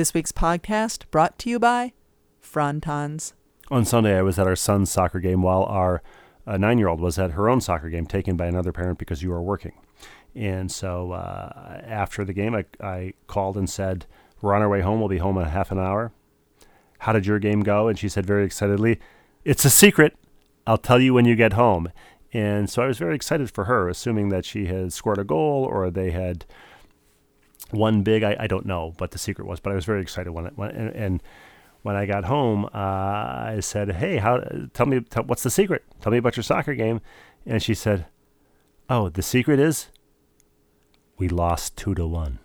This week's podcast brought to you by Frontons. On Sunday, I was at our son's soccer game while our uh, nine year old was at her own soccer game taken by another parent because you were working. And so uh, after the game, I, I called and said, We're on our way home. We'll be home in half an hour. How did your game go? And she said very excitedly, It's a secret. I'll tell you when you get home. And so I was very excited for her, assuming that she had scored a goal or they had won big. I, I don't know what the secret was, but I was very excited when it when, and, and when I got home, uh, I said, "Hey, how? Tell me, tell, what's the secret? Tell me about your soccer game." And she said, "Oh, the secret is we lost two to one."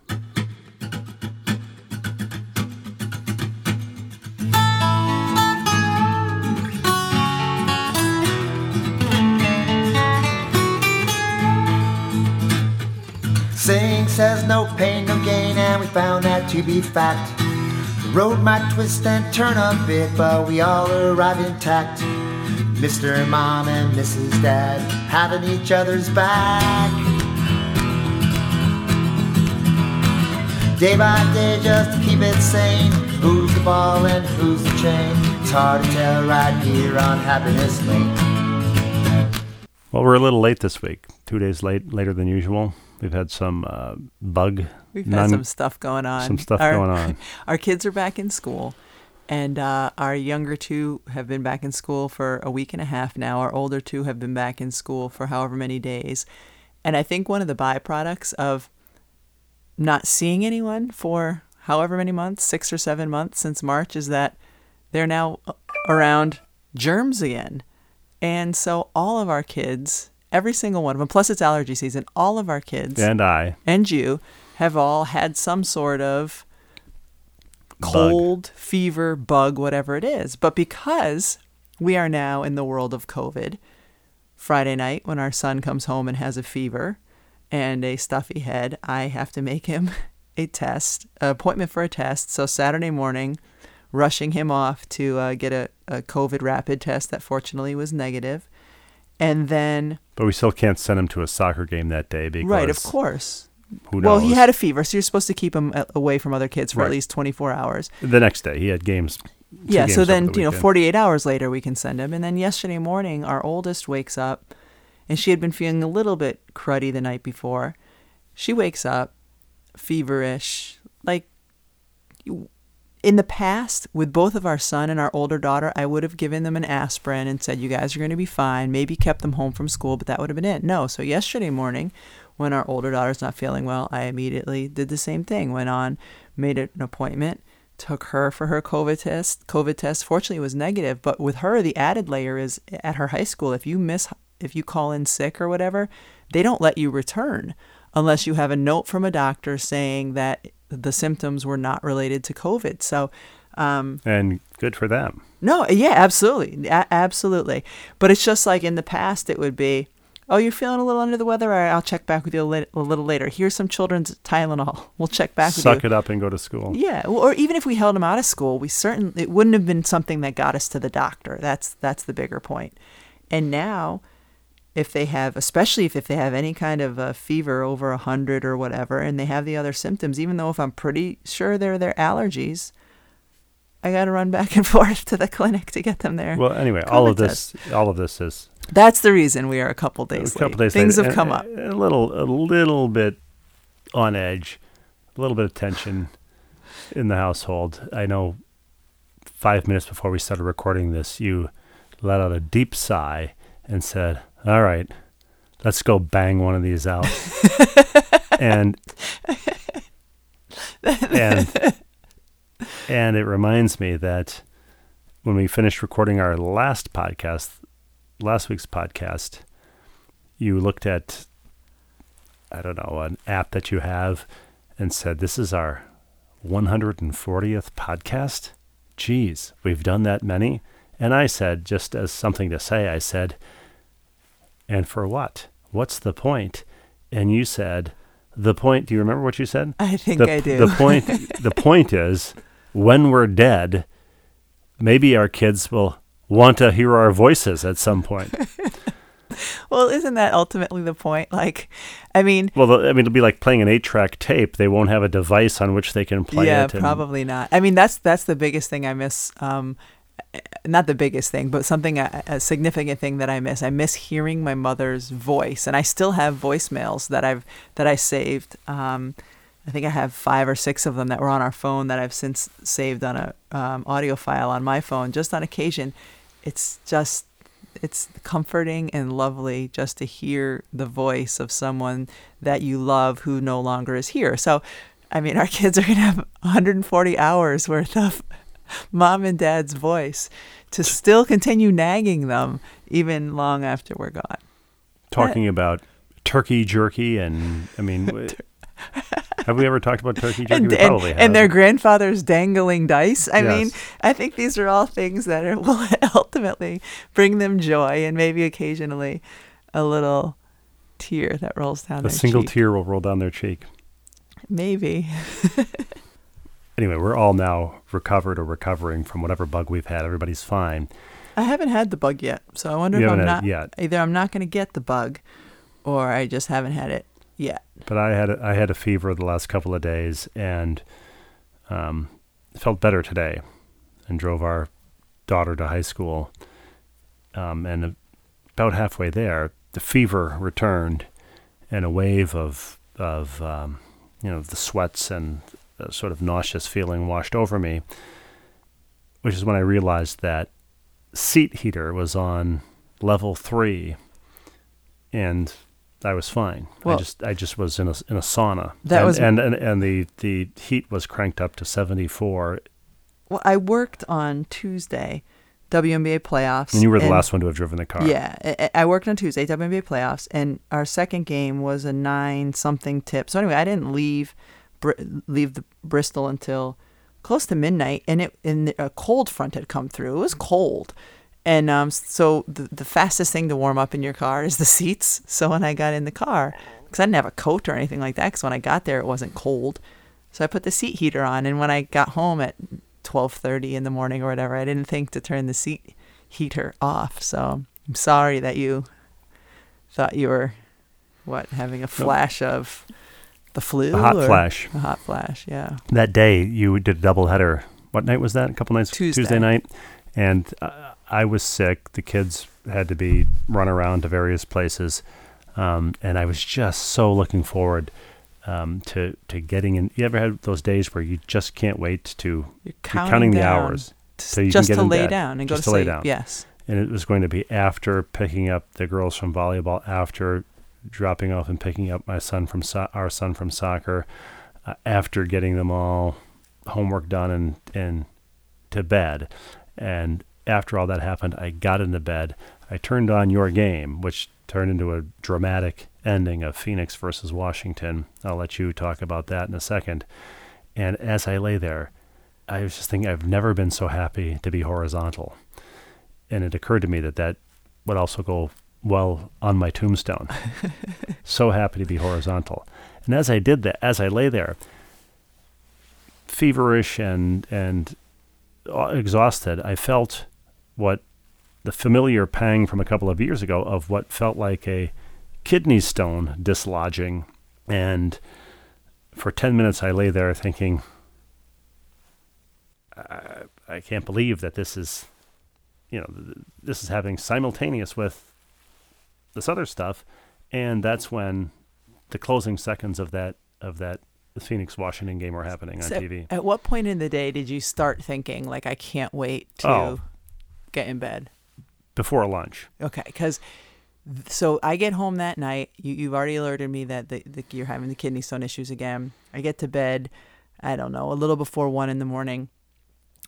Saying says no pain, no gain, and we found that to be fact. The road might twist and turn a bit, but we all arrive intact. Mr. Mom and Mrs. Dad having each other's back. Day by day, just to keep it sane. Who's the ball and who's the chain? It's hard to tell right here on Happiness Lane. Well, we're a little late this week. Two days late, later than usual. We've had some uh, bug. We've had some stuff going on. some stuff Our- going on. Our kids are back in school, and uh, our younger two have been back in school for a week and a half now. Our older two have been back in school for however many days. And I think one of the byproducts of not seeing anyone for however many months, six or seven months since March, is that they're now around germs again. And so all of our kids, every single one of them, plus it's allergy season, all of our kids And I. and you have all had some sort of Bug. cold, fever, bug, whatever it is. But because we are now in the world of COVID, Friday night when our son comes home and has a fever and a stuffy head, I have to make him a test, an appointment for a test. So Saturday morning, rushing him off to uh, get a, a COVID rapid test that fortunately was negative. And then, But we still can't send him to a soccer game that day because right, of course, Who knows? well, he had a fever, so you're supposed to keep him uh, away from other kids for Right. at least 24 hours. the next day he had games. Yeah, games so then, the you know, 48 hours later, we can send him. And then yesterday morning, our oldest wakes up, and she had been feeling a little bit cruddy the night before. She wakes up, feverish. Like, in the past, with both of our son and our older daughter, I would have given them an aspirin and said, You guys are going to be fine. Maybe kept them home from school, but that would have been it. No. So yesterday morning, when our older daughter's not feeling well, I immediately did the same thing. Went on, made an appointment, took her for her COVID test. COVID test, fortunately, was negative. But with her, the added layer is at her high school. If you miss, if you call in sick or whatever, they don't let you return unless you have a note from a doctor saying that the symptoms were not related to COVID. So, um, and good for them. no, yeah, absolutely, a- absolutely. But it's just like in the past, it would be, oh, you're feeling a little under the weather. All right, I'll check back with you a, lit- a little later. Here's some children's Tylenol. We'll check back with Suck it up and go to school. Yeah, well, or even if we held them out of school, we certainly it wouldn't have been something that got us to the doctor. That's that's the bigger point. And now, if they have, especially if, if they have any kind of a fever over a hundred or whatever, and they have the other symptoms, even though if I'm pretty sure they're their allergies, I got to run back and forth to the clinic to get them there. Well, anyway, all COVID of this, all of this is That's the reason we are a couple days a couple late. days Things later, have come up. A little, a little bit on edge, a little bit of tension in the household. I know. Five minutes before we started recording this, you let out a deep sigh and said, "All right, let's go bang one of these out." and and and it reminds me that when we finished recording our last podcast, last week's podcast, you looked at I don't know an app that you have and said, "This is our 140th podcast." Geez, we've done that many. And I said, just as something to say, I said, "And for what? What's the point?" And you said, "The point." Do you remember what you said? I think the, I do. The point the point is when we're dead, maybe our kids will want to hear our voices at some point. well, isn't that ultimately the point? Like, I mean, Well, I mean, it'll be like playing an eight-track tape. They won't have a device on which they can play yeah, it. and- probably not. I mean, that's that's the biggest thing I miss. Um, not the biggest thing, but something a, a significant thing that I miss. I miss hearing my mother's voice, and I still have voicemails that I've that I saved. Um, I think I have five or six of them that were on our phone that I've since saved on a um, audio file on my phone. Just on occasion, it's just it's comforting and lovely just to hear the voice of someone that you love who no longer is here. So, I mean, our kids are to have 140 hours worth of mom and dad's voice to still continue nagging them even long after we're gone. talking about turkey jerky and I mean, have we ever talked about turkey jerky? And, we and, have. and their grandfather's dangling dice. I mean, I think these are all things that are, will ultimately bring them joy and maybe occasionally a little tear that rolls down a their single cheek. tear will roll down their cheek. Maybe. Anyway, we're all now recovered or recovering from whatever bug we've had. Everybody's fine. I haven't had the bug yet, so I wonder You if I'm it yet. either. I'm not going to get the bug, or I just haven't had it yet. But I had a, I had a fever the last couple of days and um, felt better today, and drove our daughter to high school. Um, and about halfway there, the fever returned, and a wave of of um, you know the sweats and a sort of nauseous feeling washed over me. Which is when I realized that seat heater was on level three, and I was fine. Well, I just I just was in a in a sauna. That and, was- and, and and the the heat was cranked up to seventy four. Well, I worked on Tuesday, WNBA playoffs, And you were the and- last one to have driven the car. Yeah, I, I worked on Tuesday, WNBA playoffs, and our second game was a nine something tip. So anyway, I didn't leave leave the Bristol until close to midnight, and it and a cold front had come through. It was cold, and um, so the the fastest thing to warm up in your car is the seats. So when I got in the car, because I didn't have a coat or anything like that, because when I got there it wasn't cold, so I put the seat heater on, and when I got home at twelve thirty in the morning or whatever, I didn't think to turn the seat heater off. So I'm sorry that you thought you were what having a flash of the flu. A hot flash. A hot flash. Yeah. That day you did a double header. What night was that? A couple nights. Tuesday. night, and uh, I was sick. The kids had to be run around to various places, um, and I was just so looking forward um, to to getting in. You ever had those days where you just can't wait to You're you're counting, counting the hours, to- so you can just get to lay bed. down and go to to lay sleep. down. Yes. and it was going to be after picking up the girls from volleyball, after dropping off and picking up my son from so- our son from soccer, uh, after getting them all homework done and and to bed, and after all that happened, I got into bed. I turned on your game, which turned into a dramatic ending of Phoenix versus Washington. I'll let you talk about that in a second. And as I lay there, I was just thinking, I've never been so happy to be horizontal and it occurred to me that that would also go well on my tombstone. so happy to be horizontal. And as I did that, as I lay there, feverish and and uh, exhausted, I felt what the familiar pang from a couple of years ago of what felt like a kidney stone dislodging. And for 10 minutes, I lay there thinking, I, I can't believe that this is you know, th- this is happening simultaneous with this other stuff, and that's when the closing seconds of that of that Phoenix Washington game were happening on So TV. At what point in the day did you start thinking like I can't wait to Oh. get in bed? Before lunch, Okay, because so I get home that night. You, you've already alerted me that the, the, you're having the kidney stone issues again. I get to bed, I don't know, a little before one in the morning.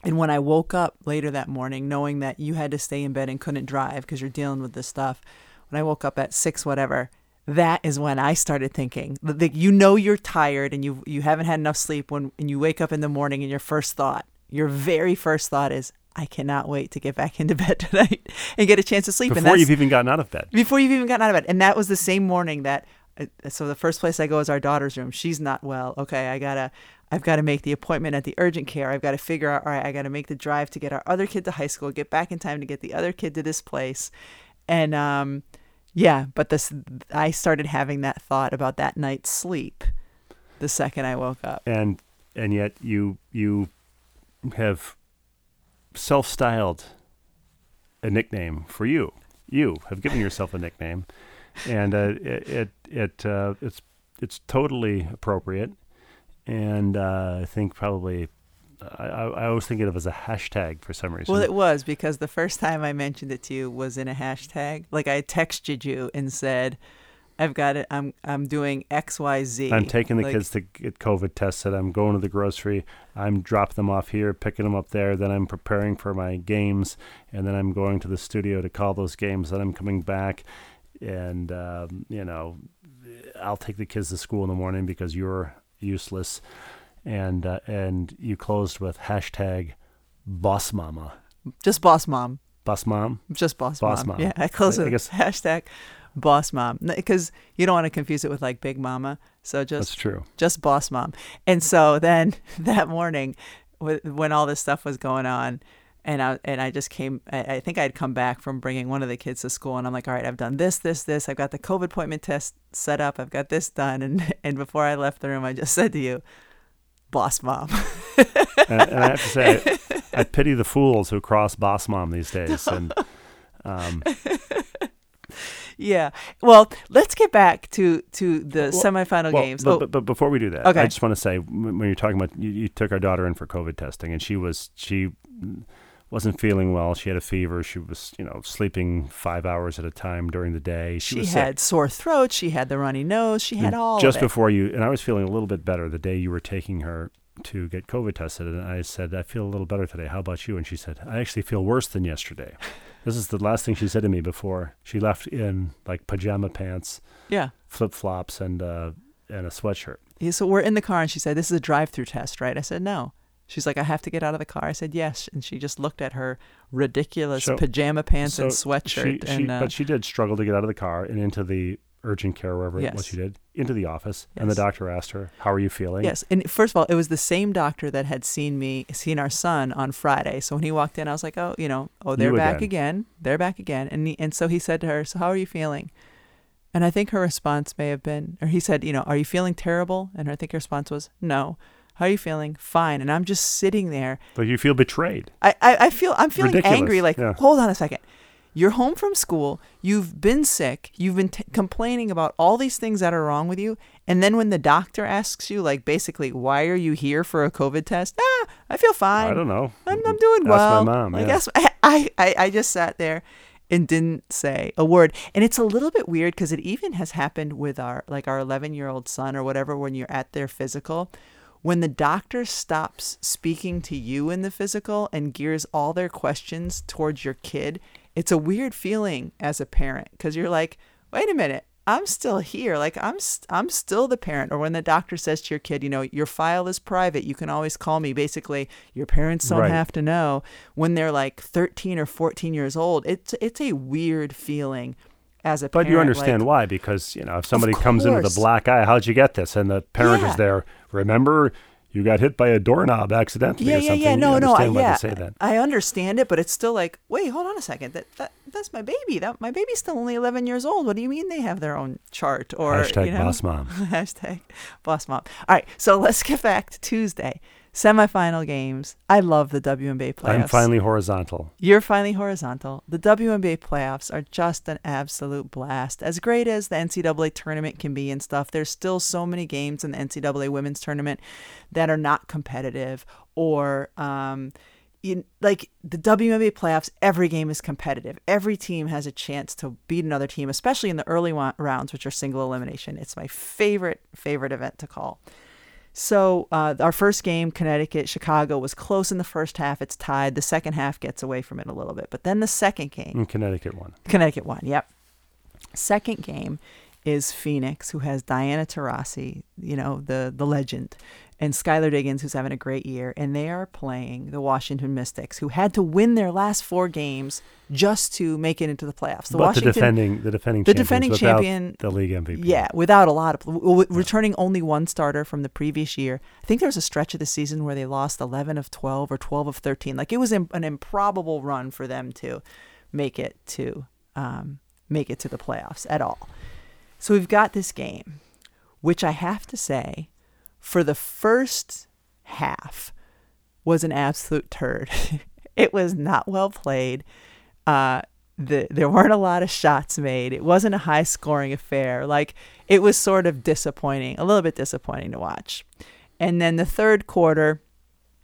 And when I woke up later that morning, knowing that you had to stay in bed and couldn't drive because you're dealing with this stuff, when I woke up at six, whatever, that is when I started thinking. Like you know you're tired and you you haven't had enough sleep when and you wake up in the morning and your first thought, your very first thought is, I cannot wait to get back into bed tonight and get a chance to sleep. and before you've even gotten out of bed. before you've even gotten out of bed. And that was the same morning that. Uh, so the first place I go is our daughter's room. She's not well. Okay, I gotta, I've got to make the appointment at the urgent care. I've got to figure out. All right, I got to make the drive to get our other kid to high school, get back in time to get the other kid to this place, and um, Yeah, but this I started having that thought about that night's sleep the second I woke up. and and yet you you have self-styled a nickname for you. You have given yourself a nickname, and uh, it it, it uh, it's it's totally appropriate, and uh, I think probably. I, I always think of it as a hashtag for some reason. Well, it was because the first time I mentioned it to you was in a hashtag. Like I texted you and said, "I've got it. I'm I'm doing X Y Z. I'm taking the Like, kids to get COVID tested. I'm going to the grocery. I'm dropping them off here, picking them up there. Then I'm preparing for my games, and then I'm going to the studio to call those games. Then I'm coming back, and um, you know, I'll take the kids to school in the morning because you're useless. And uh, and you closed with hashtag boss mama, Just boss mom. boss mom. Just boss, Boss mom. mom. Yeah, I close I- I with guess- hashtag boss mom because you don't want to confuse it with like big mama. So just That's true. just boss mom. And so then that morning, when all this stuff was going on, and I and I just came. I, I think I'd come back from bringing one of the kids to school, and I'm like, all right, I've done this, this, this. I've got the COVID appointment test set up. I've got this done, and and before I left the room, I just said to you, boss mom. and, and I have to say, I, I pity the fools who cross boss mom these days. And um, yeah. Well, let's get back to to the Well- semifinal Well, games. But, oh, but, but before we do that, Okay. I just want to say when you're talking about you, you took our daughter in for COVID testing, and she was she wasn't feeling well. She had a fever. She was you know sleeping five hours at a time during the day. She, she had sick. sore throat. She had the runny nose. She had And all just of it. before you and I was feeling a little bit better the day you were taking her to get COVID tested, and I said I feel a little better today. How about you? And she said I actually feel worse than yesterday. this is the last thing she said to me before she left in like pajama pants, yeah. flip flops, and uh, and a sweatshirt. Yeah, so we're in the car and she said, This is a drive through test, right? I said, No. She's like, I have to get out of the car. I said, Yes. And she just looked at her ridiculous So- pajama pants and sweatshirt. She, and uh, but she did struggle to get out of the car and into the urgent care, wherever it Yes. was she did, into the office. And the doctor asked her, How are you feeling? Yes, and first of all, it was the same doctor that had seen me, seen our son on Friday. So when he walked in, I was like, "Oh, you know, oh, they're You back again. again. They're back again." And he, and so he said to her, "So how are you feeling?" And I think her response may have been, or he said, "You know, are you feeling terrible?" And I think her response was, "No." How are you feeling? Fine. And I'm just sitting there. Like you feel betrayed. I, I, I feel I'm feeling Ridiculous, angry. Like, yeah. hold on a second. You're home from school. You've been sick. You've been t- complaining about all these things that are wrong with you. And then when the doctor asks you, like, basically, why are you here for a COVID test? Ah, I feel fine. I don't know. I'm, I'm doing Ask well. my mom. Like, yeah. ask- I, I, I just sat there and didn't say a word. And it's a little bit weird because it even has happened with our like our 11 year old son or whatever when you're at their physical. When the doctor stops speaking to you in the physical and gears all their questions towards your kid, it's a weird feeling as a parent because you're like, wait a minute, I'm still here. Like I'm st- I'm still the parent. Or when the doctor says to your kid, you know, your file is private. You can always call me. Basically, your parents don't Right. have to know. When they're like 13 or 14 years old, it's it's a weird feeling as a But parent. you understand like, why? Because you know, if somebody comes in with a black eye, how'd you get this? And the parent Yeah. is there. Remember, you got hit by a doorknob accidentally Yeah, or yeah, something. yeah. No, you no, I, yeah. say that. I understand it, but it's still like, wait, hold on a second. That that that's my baby. That my baby's still only 11 years old. What do you mean they have their own chart or Hashtag you know? boss mom. Hashtag boss mom. All right, so let's get back to Tuesday. Semifinal games. I love the WNBA playoffs. I'm finally horizontal. You're finally horizontal. The WNBA playoffs are just an absolute blast. As great as the NCAA tournament can be and stuff, there's still so many games in the NCAA women's tournament that are not competitive or um, in, like the WNBA playoffs, every game is competitive. Every team has a chance to beat another team, especially in the early rounds, which are single elimination. It's my favorite, favorite event to call. So uh, our first game, Connecticut, Chicago, was close in the first half. It's tied. The second half gets away from it a little bit. But then the second game, In Connecticut one. Connecticut won. Yep. Second game is Phoenix, who has Diana Taurasi, you know, the the legend, and Skylar Diggins, who's having a great year, and they are playing the Washington Mystics, who had to win their last four games just to make it into the playoffs. The but Washington, the defending the defending the defending champion- the league MVP. yeah, without a lot of w- returning only one starter from the previous year. I think there was a stretch of the season where they lost 11 of 12 or 12 of 13. Like it was an improbable run for them to make it to um, make it to the playoffs at all. So we've got this game, which I have to say, for the first half, was an absolute turd. it was not well played. Uh, the, there weren't a lot of shots made. It wasn't a high scoring affair. Like it was sort of disappointing, a little bit disappointing to watch. And then the third quarter,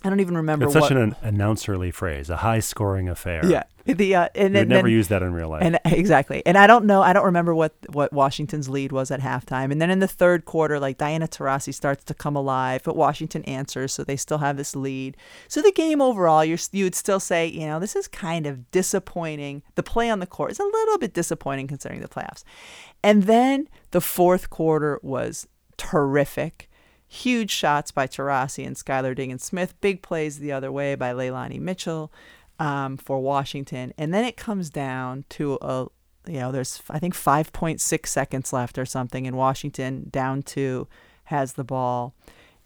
I don't even remember. It's what, such an announcerly phrase, a high scoring affair. Yeah. The uh, and You then, never then- use that in real life. and exactly. And I don't know. I don't remember what what Washington's lead was at halftime. And then in the third quarter, like Diana Taurasi starts to come alive, but Washington answers, so they still have this lead. So the game overall, you're you would still say, you know, this is kind of disappointing. The play on the court is a little bit disappointing considering the playoffs. And then the fourth quarter was terrific. Huge shots by Taurasi and Skylar Diggins Smith. Big plays the other way by Leilani Mitchell um, for Washington. And then it comes down to a, you know, there's, I think, 5.6 seconds left or something, and Washington down two has the ball.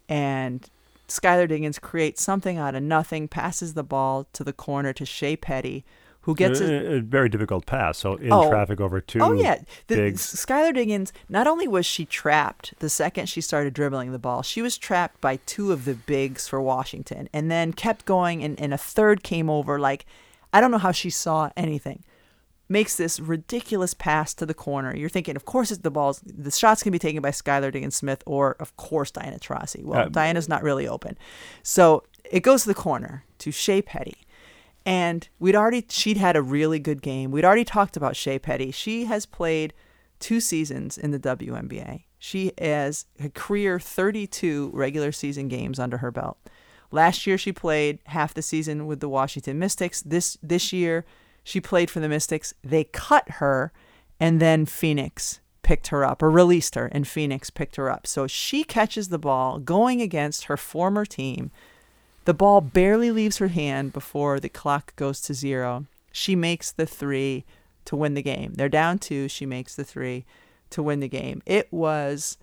And Skylar Diggins creates something out of nothing, passes the ball to the corner to Shey Peddy, who gets a, a very difficult pass. So in Oh. traffic over two. Oh yeah, the. Skylar Diggins. Not only was she trapped the second she started dribbling the ball, she was trapped by two of the bigs for Washington, and then kept going, and, and a third came over. Like, I don't know how she saw anything. Makes this ridiculous pass to the corner. You're thinking, of course, it's the balls. The shots can be taken by Skylar Diggins Smith, or of course Diana Taurasi. Well, Uh, Diana's not really open, so it goes to the corner to Shey Peddy. And we'd already, she'd had a really good game. We'd already talked about Shey Peddy. She has played two seasons in the WNBA. She has a career 32 regular season games under her belt. Last year, she played half the season with the Washington Mystics. This this year, she played for the Mystics. They cut her, and then Phoenix picked her up or released her, and Phoenix picked her up. So she catches the ball going against her former team. The ball barely leaves her hand before the clock goes to zero. She makes the three to win the game. They're down two. She makes the three to win the game. It was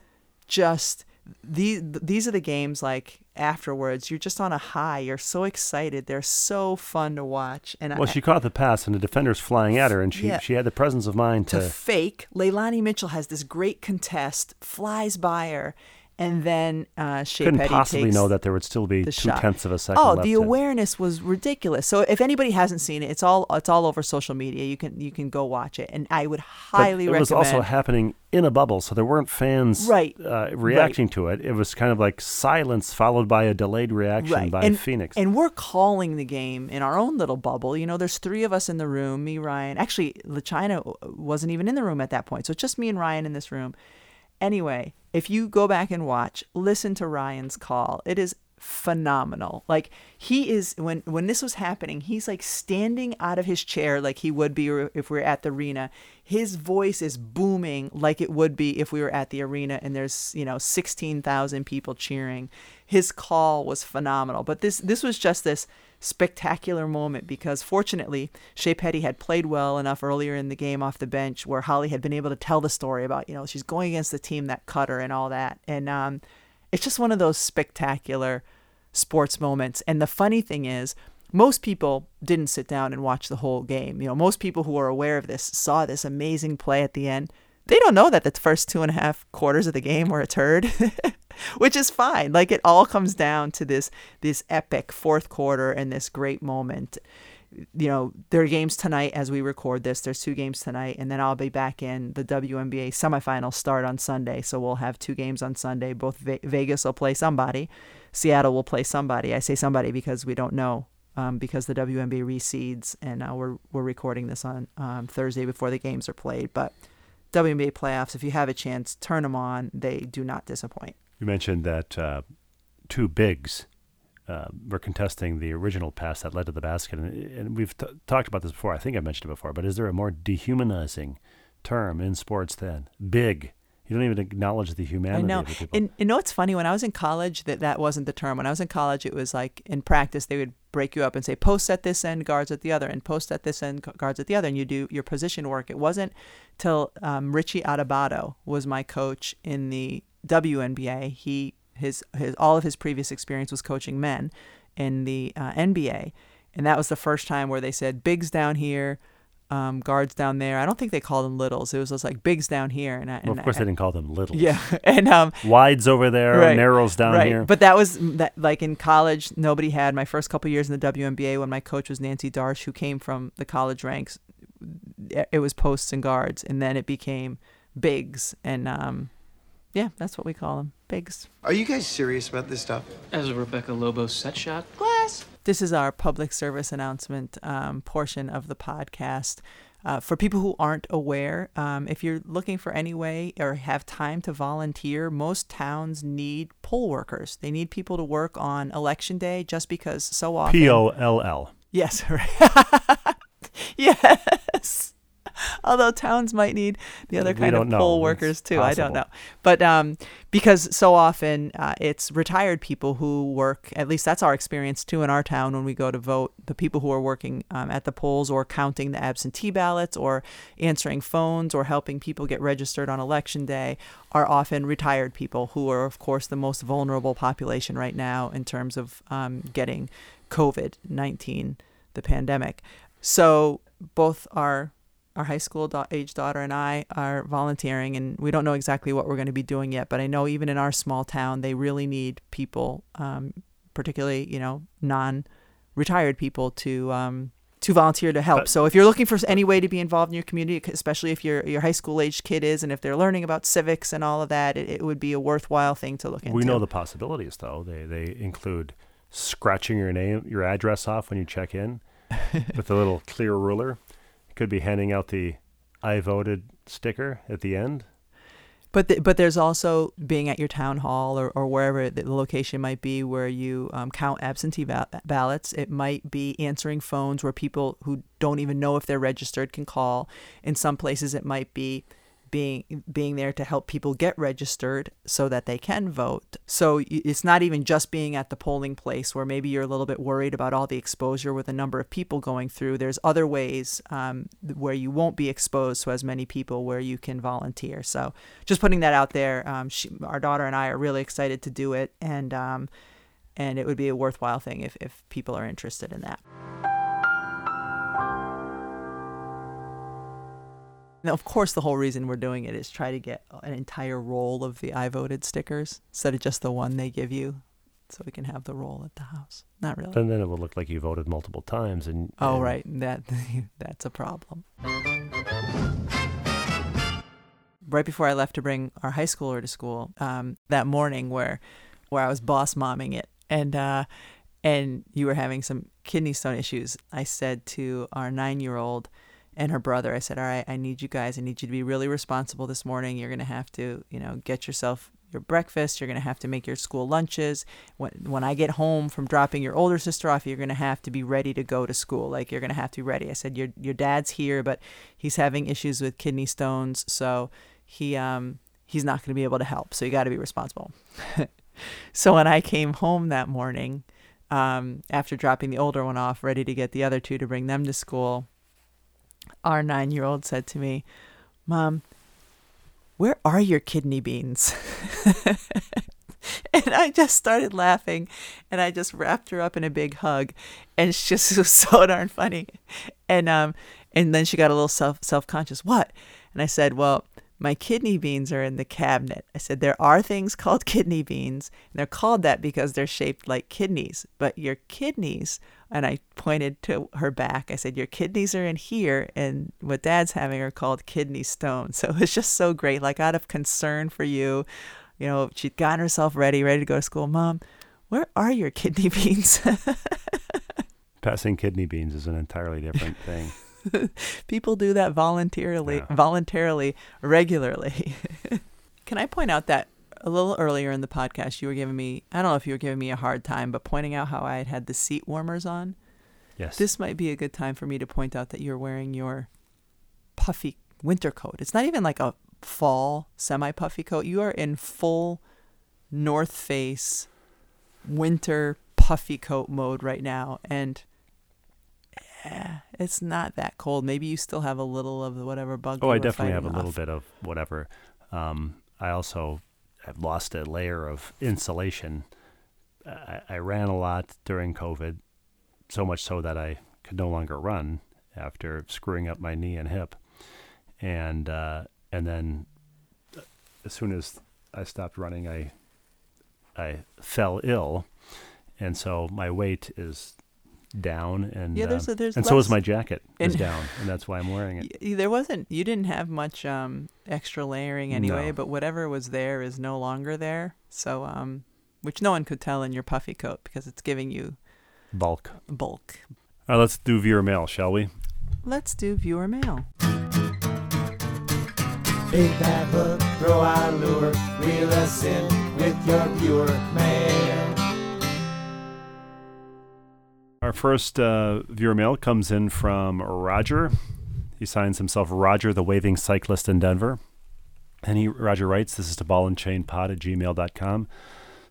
just these these are the games like afterwards you're just on a high you're so excited they're so fun to watch and Well, I, she caught the pass, and the defender's flying at her, and she, Yeah. she had the presence of mind to to. fake Leilani Mitchell has this great contest flies by her and then uh Shea couldn't Petty possibly takes know that there would still be two shot. tenths of a second Oh, the awareness was ridiculous. So if anybody hasn't seen it, it's all it's all over social media. You can you can go watch it, and I would But highly it recommend. was also happening in a bubble, so there weren't fans Right, uh, reacting to it. It was kind of like silence followed by a delayed reaction right. by and, Phoenix. And we're calling the game in our own little bubble. You know, there's three of us in the room. Me, Ryan. Actually, LaChina wasn't even in the room at that point, so it's just me and Ryan in this room. Anyway, if you go back and watch, listen to Ryan's call. It is phenomenal. Like he is when when this was happening, he's like standing out of his chair like he would be if we are at the arena. His voice is booming like it would be if we were at the arena and there's, you know, 16,000 people cheering. His call was phenomenal. But this this was just this spectacular moment because fortunately Shey Peddy had played well enough earlier in the game off the bench where Holly had been able to tell the story about, you know, she's going against the team that cut her and all that. And um, it's just one of those spectacular sports moments. And the funny thing is, most people didn't sit down and watch the whole game. You know, most people who are aware of this saw this amazing play at the end. They don't know that the first two and a half quarters of the game were a turd, which is fine. Like it all comes down to this this epic fourth quarter and this great moment. You know, there are games tonight as we record this. There's two games tonight, and then I'll be back in the WNBA semifinals start on Sunday. So we'll have two games on Sunday. Both Ve- Vegas will play somebody, Seattle will play somebody. I say somebody because we don't know um, because the WNBA reseeds, and uh, we're we're recording this on um, Thursday before the games are played. But WNBA playoffs, if you have a chance, turn them on. They do not disappoint. You mentioned that uh, two bigs uh, were contesting the original pass that led to the basket, and, and we've t- talked about this before. I think I mentioned it before, but is there a more dehumanizing term in sports than big? You don't even acknowledge the humanity. I know. of the people. And you know what's funny? When I was in college, that that wasn't the term. When I was in college, it was like in practice they would break you up and say post at this end, guards at the other, and post at this end, guards at the other, and you do your position work. It wasn't till um, Richie Adubato was my coach in the WNBA. He his his all of his previous experience was coaching men in the uh, NBA, and that was the first time where they said bigs down here, um, guards down there. I don't think they called them littles. It was just like bigs down here. And, I, Well, of course, I, they didn't call them little. Yeah, and um, Wides over there, Right, narrows down right. here. But that was that like in college, nobody had my first couple years in the WNBA when my coach was Nancy Darsch, who came from the college ranks. It was posts and guards, and then it became bigs, and um, yeah, that's what we call them, bigs. Are you guys serious about this stuff? As a Rebecca Lobo set shot. This is our public service announcement um, portion of the podcast. Uh, for people who aren't aware, um, if you're looking for any way or have time to volunteer, most towns need poll workers. They need people to work on election day just because so often. P O L L. Yes, yes. Although towns might need the other We kind of know. poll It's workers too. I don't know. But um, because so often uh, it's retired people who work, at least that's our experience too in our town when we go to vote. The people who are working um, at the polls or counting the absentee ballots or answering phones or helping people get registered on election day are often retired people who are, of course, the most vulnerable population right now in terms of um, getting COVID 19, the pandemic. So both our our high school age daughter and I are volunteering, and we don't know exactly what we're going to be doing yet. But I know even in our small town, they really need people, um, particularly you know non-retired people, to um, to volunteer to help. But- so if you're looking for any way to be involved in your community, especially if your your high school age kid is, and if they're learning about civics and all of that, it, it would be a worthwhile thing to look into. We know the possibilities, though. They they include scratching your name, your address off when you check in with a little clear ruler. Could be handing out the "I voted" sticker at the end. But th- but there's also being at your town hall or, or wherever the location might be where you um, count absentee ba- ballots. It might be answering phones where people who don't even know if they're registered can call. In some places, it might be being being there to help people get registered so that they can vote. So it's not even just being at the polling place where maybe you're a little bit worried about all the exposure with the number of people going through. There's other ways um, where you won't be exposed to as many people where you can volunteer. So just putting that out there. Um, she, our daughter and I are really excited to do it, and um, and it would be a worthwhile thing if if people are interested in that. Now, of course, the whole reason we're doing it is try to get an entire roll of the I voted stickers instead of just the one they give you, so we can have the roll at the house. Not really. And then it will look like you voted multiple times. And oh, and right, that that's a problem. Right before I left to bring our high schooler to school, um, that morning where where I was boss momming it, and uh, and you were having some kidney stone issues, I said to our nine year old and her brother, I said, All right, I need you guys, I need you to be really responsible this morning. You're going to have to, you know, get yourself your breakfast. You're going to have to make your school lunches. When, when I get home from dropping your older sister off, you're going to have to be ready to go to school. Like, you're going to have to be ready. I said, Your, your dad's here, but he's having issues with kidney stones. So he, um, he's not going to be able to help. So you got to be responsible. so when I came home that morning, um, after dropping the older one off, ready to get the other two to bring them to school, our nine year old said to me, Mom, where are your kidney beans? and I just started laughing and I just wrapped her up in a big hug and it's just was so darn funny. And um and then she got a little self self conscious. What? And I said, Well, my kidney beans are in the cabinet. I said, There are things called kidney beans, and they're called that because they're shaped like kidneys. But your kidneys, and I pointed to her back, I said, Your kidneys are in here, and what dad's having are called kidney stones. So it was just so great. Like, out of concern for you, you know, she'd gotten herself ready, ready to go to school. Mom, where are your kidney beans? Passing kidney beans is an entirely different thing. People do that voluntarily, Yeah. voluntarily, regularly. Can I point out that a little earlier in the podcast, you were giving me, I don't know if you were giving me a hard time, but pointing out how I had had the seat warmers on. Yes. This might be a good time for me to point out that you're wearing your puffy winter coat. It's not even like a fall semi puffy coat. You are in full North Face winter puffy coat mode right now. And eh, it's not that cold. Maybe you still have a little of the whatever bug. Oh, I definitely have a little bit of whatever. Um, I also have lost a layer of insulation. I, I ran a lot during COVID, so much so that I could no longer run, after screwing up my knee and hip, and uh, and then as soon as I stopped running, I I fell ill, and so my weight is down, and Yeah, there's uh, there's and so is my jacket is and- down, and that's why I'm wearing it. There wasn't you didn't have much um extra layering anyway No. but whatever was there is no longer there so um which no one could tell in your puffy coat because it's giving you Bulk. bulk All right, let's do viewer mail, shall we? let's do viewer mail Big bad hook, throw our lure, reel us in with your viewer mail. First uh, viewer mail comes in from Roger. He signs himself Roger, the waving cyclist in Denver. And he Roger writes, This is to ball and chain pod at gmail.com.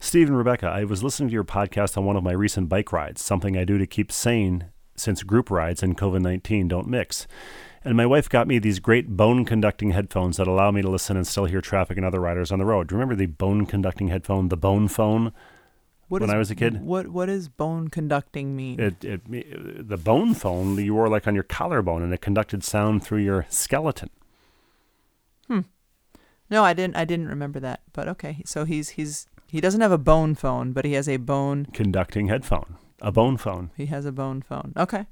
Steve and Rebecca, I was listening to your podcast on one of my recent bike rides, something I do to keep sane since group rides and COVID 19 don't mix. And my wife got me these great bone conducting headphones that allow me to listen and still hear traffic and other riders on the road. Do you remember the bone conducting headphone, the bone phone? What When is- I was a kid? what what does bone conducting mean It, it, the bone phone you wore like on your collarbone, and it conducted sound through your skeleton. Hmm. No i didn't i didn't remember that but okay so he's he's he doesn't have a bone phone but he has a bone Conducting headphone, a bone phone. he has a bone phone okay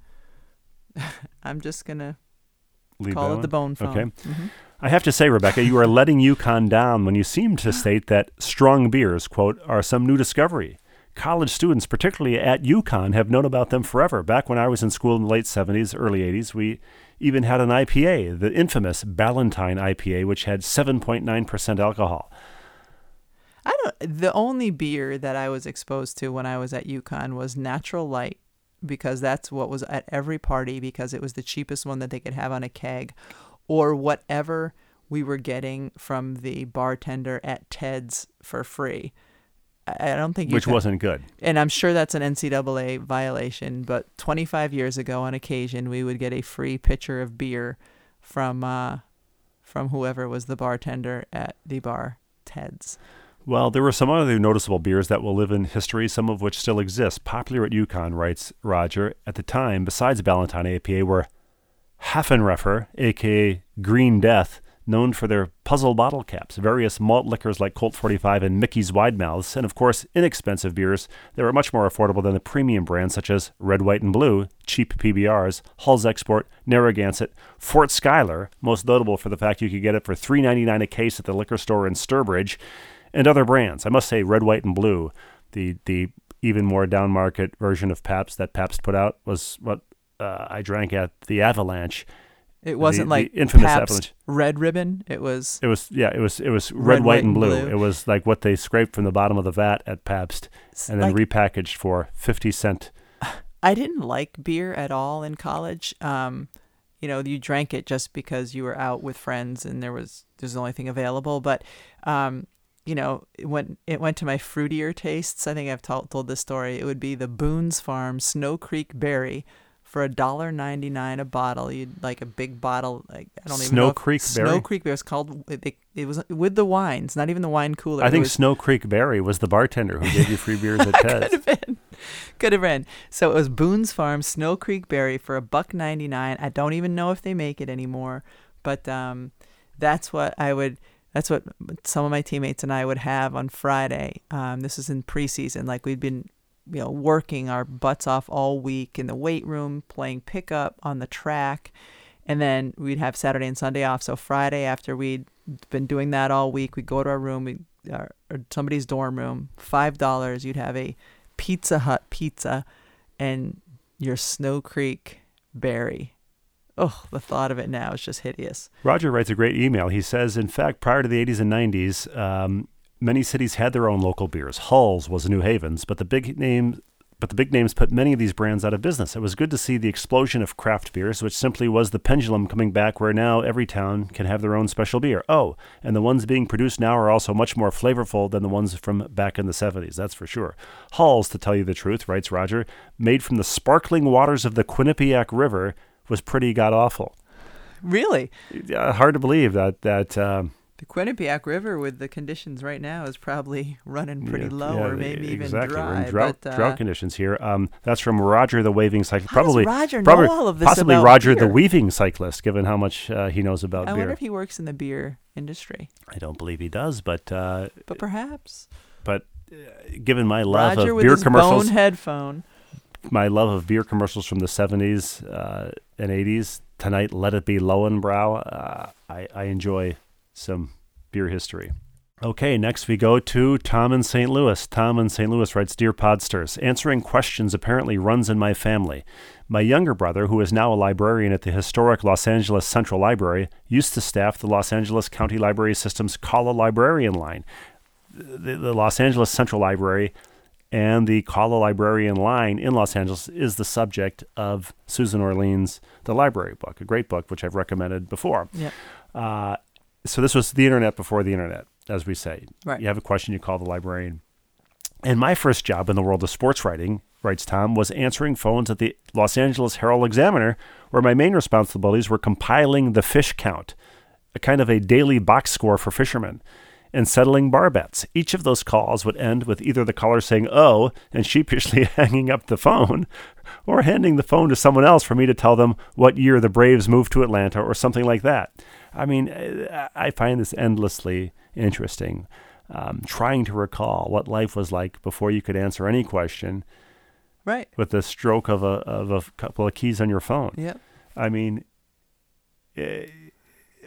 i'm just gonna Leave call it the bone phone Okay. Mhm. I have to say, Rebecca, you are letting UConn down when you seem to state that strong beers, quote, are some new discovery. College students, particularly at UConn, have known about them forever. Back when I was in school in the late 70s, early 80s, we even had an IPA, the infamous Ballantine IPA, which had 7.9% alcohol. I don't. The only beer that I was exposed to when I was at UConn was Natural Light, because that's what was at every party because it was the cheapest one that they could have on a keg, or whatever we were getting from the bartender at Ted's for free. I don't think you Which could- wasn't good. and I'm sure that's an NCAA violation. But 25 years ago, on occasion, we would get a free pitcher of beer from uh, from whoever was the bartender at the bar, Ted's. Well, there were some other noticeable beers that will live in history, some of which still exist. Popular at UConn, writes Roger, at the time, besides Ballantine APA, were Haffenreffer, aka Green Death, known for their puzzle bottle caps, various malt liquors like Colt 45 and Mickey's Wide Mouths, and of course, inexpensive beers that were much more affordable than the premium brands such as Red, White, and Blue, cheap PBRs, Hull's Export, Narragansett, Fort Schuyler, most notable for the fact you could get it for $3.99 a case at the liquor store in Sturbridge, and other brands. I must say, Red, White, and Blue, the the even more down market version of Pabst that Pabst put out was what uh, I drank at the Avalanche. It wasn't the like infamous Pabst. Red Ribbon. It was It was yeah, it was it was red, white, and blue. It was like what they scraped from the bottom of the vat at Pabst and then like- repackaged for fifty cent. I didn't like beer at all in college. Um, you know, you drank it just because you were out with friends and there was there's the only thing available. But um, you know, it went it went to my fruitier tastes. I think I've told told this story. It would be the Boone's Farm Snow Creek Berry for a dollar ninety nine a bottle. You'd like a big bottle. Like I don't even Snow know. if- Creek Snow Berry? Creek Berry. It was called. It, it was with the wines, not even the wine cooler. I It think was- Snow Creek Barry was the bartender who gave you free beers at could Ted's. have been. Could have been. So it was Boone's Farm Snow Creek Berry for a buck ninety nine. I don't even know if they make it anymore, but um, that's what I would. That's what some of my teammates and I would have on Friday. Um, this is in preseason. Like we'd been, you know, working our butts off all week in the weight room, playing pickup on the track, and then we'd have Saturday and Sunday off. So Friday, after we'd been doing that all week, we'd go to our room, we or, somebody's dorm room, five dollars. You'd have a Pizza Hut pizza and your Snow Creek berry. Oh, the thought of it now is just hideous. Roger writes a great email. He says, in fact, prior to the 80s and 90s, um, many cities had their own local beers. Hull's was New Haven's, but the big name, but the big names put many of these brands out of business. It was good to see the explosion of craft beers, which simply was the pendulum coming back, where now every town can have their own special beer. Oh, and the ones being produced now are also much more flavorful than the ones from back in the 70s. That's for sure. Hall's, to tell you the truth, writes Roger, made from the sparkling waters of the Quinnipiac River, was pretty god awful Really? uh, hard to believe that that um, The Quinnipiac River, with the conditions right now, is probably running pretty Yeah, low, yeah, or maybe even exactly. We're dry. in drought, but, uh, drought conditions here. Um, that's from Roger the Waving Cyclist. Probably Roger know all of this possibly Roger the? Weaving Cyclist, given how much uh, he knows about I beer. wonder if he works in the beer industry, I don't believe he does, but uh, but perhaps but uh, given my love Roger of with beer his commercials, bonehead headphone. my love of beer commercials from the 70s uh, and 80s, tonight let it be Löwenbräu. Uh, I, I enjoy some beer history. Okay, next we go to Tom in St. Louis. Tom in St. Louis writes Dear Podsters, answering questions apparently runs in my family. My younger brother, who is now a librarian at the historic Los Angeles Central Library, used to staff the Los Angeles County Library System's Call a Librarian line. The, the Los Angeles Central Library and the Call a Librarian line in Los Angeles is the subject of Susan Orlean's The Library Book, a great book which I've recommended before. Yep. Uh, so this was the internet before the internet, as we say. Right. You have a question, you call the librarian. And my first job in the world of sports writing, writes Tom, was answering phones at the Los Angeles Herald Examiner, where my main responsibilities were compiling the fish count, a kind of a daily box score for fishermen, and settling bar bets. Each of those calls would end with either the caller saying, oh, and sheepishly hanging up the phone, or handing the phone to someone else for me to tell them what year the Braves moved to Atlanta or something like that. I mean, I I find this endlessly interesting. Um, trying to recall what life was like before you could answer any question Right. with the stroke of a, of a couple of keys on your phone. Yeah. I mean, eh,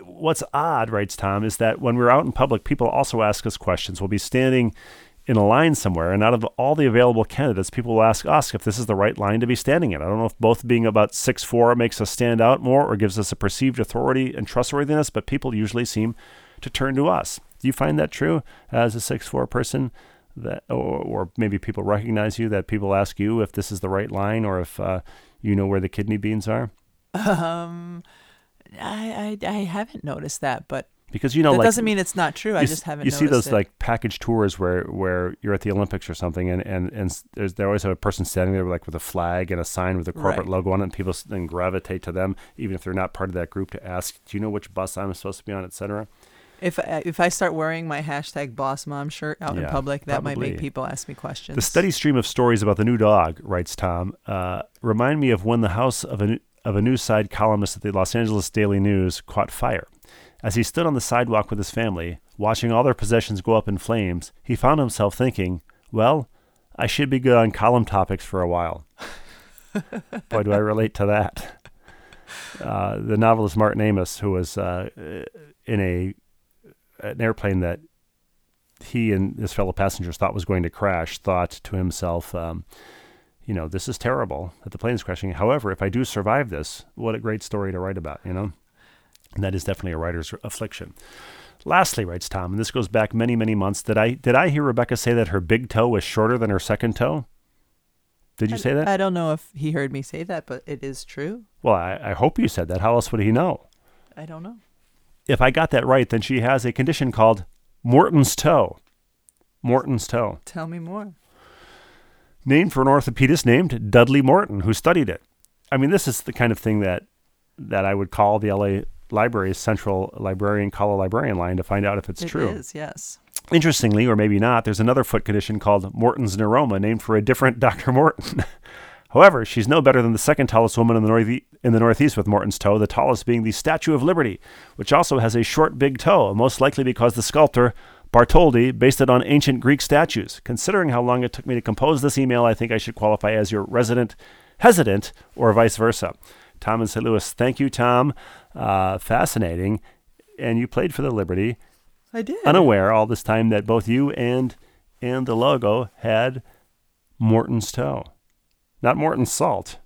what's odd, writes Tom, is that when we're out in public, people also ask us questions. We'll be standing in a line somewhere, and out of all the available candidates, people will ask us if this is the right line to be standing in. I don't know if both being about six four makes us stand out more or gives us a perceived authority and trustworthiness, but people usually seem to turn to us. Do you find that true as a six four person? That, or, or maybe people recognize you that people ask you if this is the right line or if uh, you know where the kidney beans are Um, I, I I haven't noticed that, but because you know that like doesn't mean it's not true. I just haven't. You see those it. like package tours where where you're at the Olympics or something, and and and there's they always have a person standing there like with a flag and a sign with a corporate Right. logo on it, and people then gravitate to them, even if they're not part of that group, to ask, "Do you know which bus I'm supposed to be on?" etc. If I, if I start wearing my hashtag Boss Mom shirt out in public, that might make people ask me questions. The steady stream of stories about the new dog, writes Tom, uh, remind me of when the house of a, of a news side columnist at the Los Angeles Daily News caught fire. As he stood on the sidewalk with his family, watching all their possessions go up in flames, he found himself thinking, well, I should be good on column topics for a while. Boy, do I relate to that. Uh, the novelist Martin Amis, who was uh, in a an airplane that he and his fellow passengers thought was going to crash, thought to himself, um, you know, this is terrible that the plane is crashing. However, if I do survive this, what a great story to write about, you know? And that is definitely a writer's affliction. Lastly, writes Tom, and this goes back many, many months. Did I did I hear Rebecca say that her big toe was shorter than her second toe? Did you I, say that? I don't know if he heard me say that, but it is true. well, I, I hope you said that. How else would he know? I don't know. If I got that right, then she has a condition called Morton's toe. Morton's toe. Tell me more. named for an orthopedist named Dudley Morton, who studied it. I mean, this is the kind of thing that that I would call the LA Library's central librarian call a librarian line to find out if it's It true. is, yes. Interestingly, or maybe not, there's another foot condition called Morton's neuroma, named for a different Dr. Morton. However, she's no better than the second tallest woman in the, north- in the Northeast with Morton's toe, the tallest being the Statue of Liberty, which also has a short, big toe, most likely because the sculptor Bartholdi based it on ancient Greek statues. Considering how long it took me to compose this email, I think I should qualify as your resident hesitant or vice versa. Tom in St. Louis, thank you, Tom. Uh, fascinating. And you played for the Liberty I did. unaware all this time that both you and and the logo had Morton's toe. Not Morton's salt,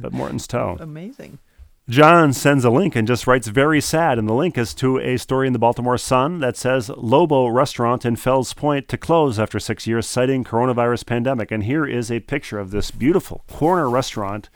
but Morton's toe. Amazing. John sends a link and just writes very sad and the link is to a story in the Baltimore Sun that says Lobo restaurant in Fells Point to close after 6 years citing coronavirus pandemic and here is a picture of this beautiful corner restaurant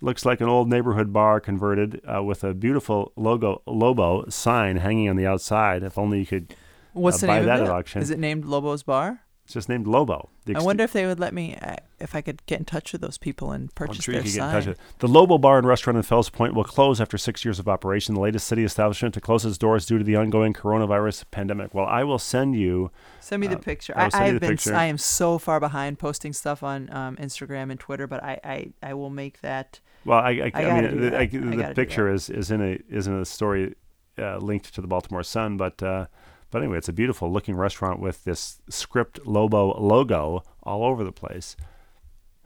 looks like an old neighborhood bar converted uh, with a beautiful logo Lobo sign hanging on the outside if only you could What's Uh, the buy name that of at auction. Is it named Lobo's Bar? It's just named Lobo. The I wonder if they would let me, uh, if I could get in touch with those people and purchase sure their could get in sign. touch with it. The Lobo Bar and Restaurant in Fells Point will close after six years of operation. The latest city establishment to close its doors due to the ongoing coronavirus pandemic. Well, I will send you. Send me the Uh, picture. I I, I've been. picture. I am so far behind posting stuff on um, Instagram and Twitter, but I, I, I will make that. Well, I, I, I, gotta mean, the. I, I the picture is, is in a is in a story uh, linked to the Baltimore Sun, but uh, but anyway, it's a beautiful looking restaurant with this script Lobo logo all over the place.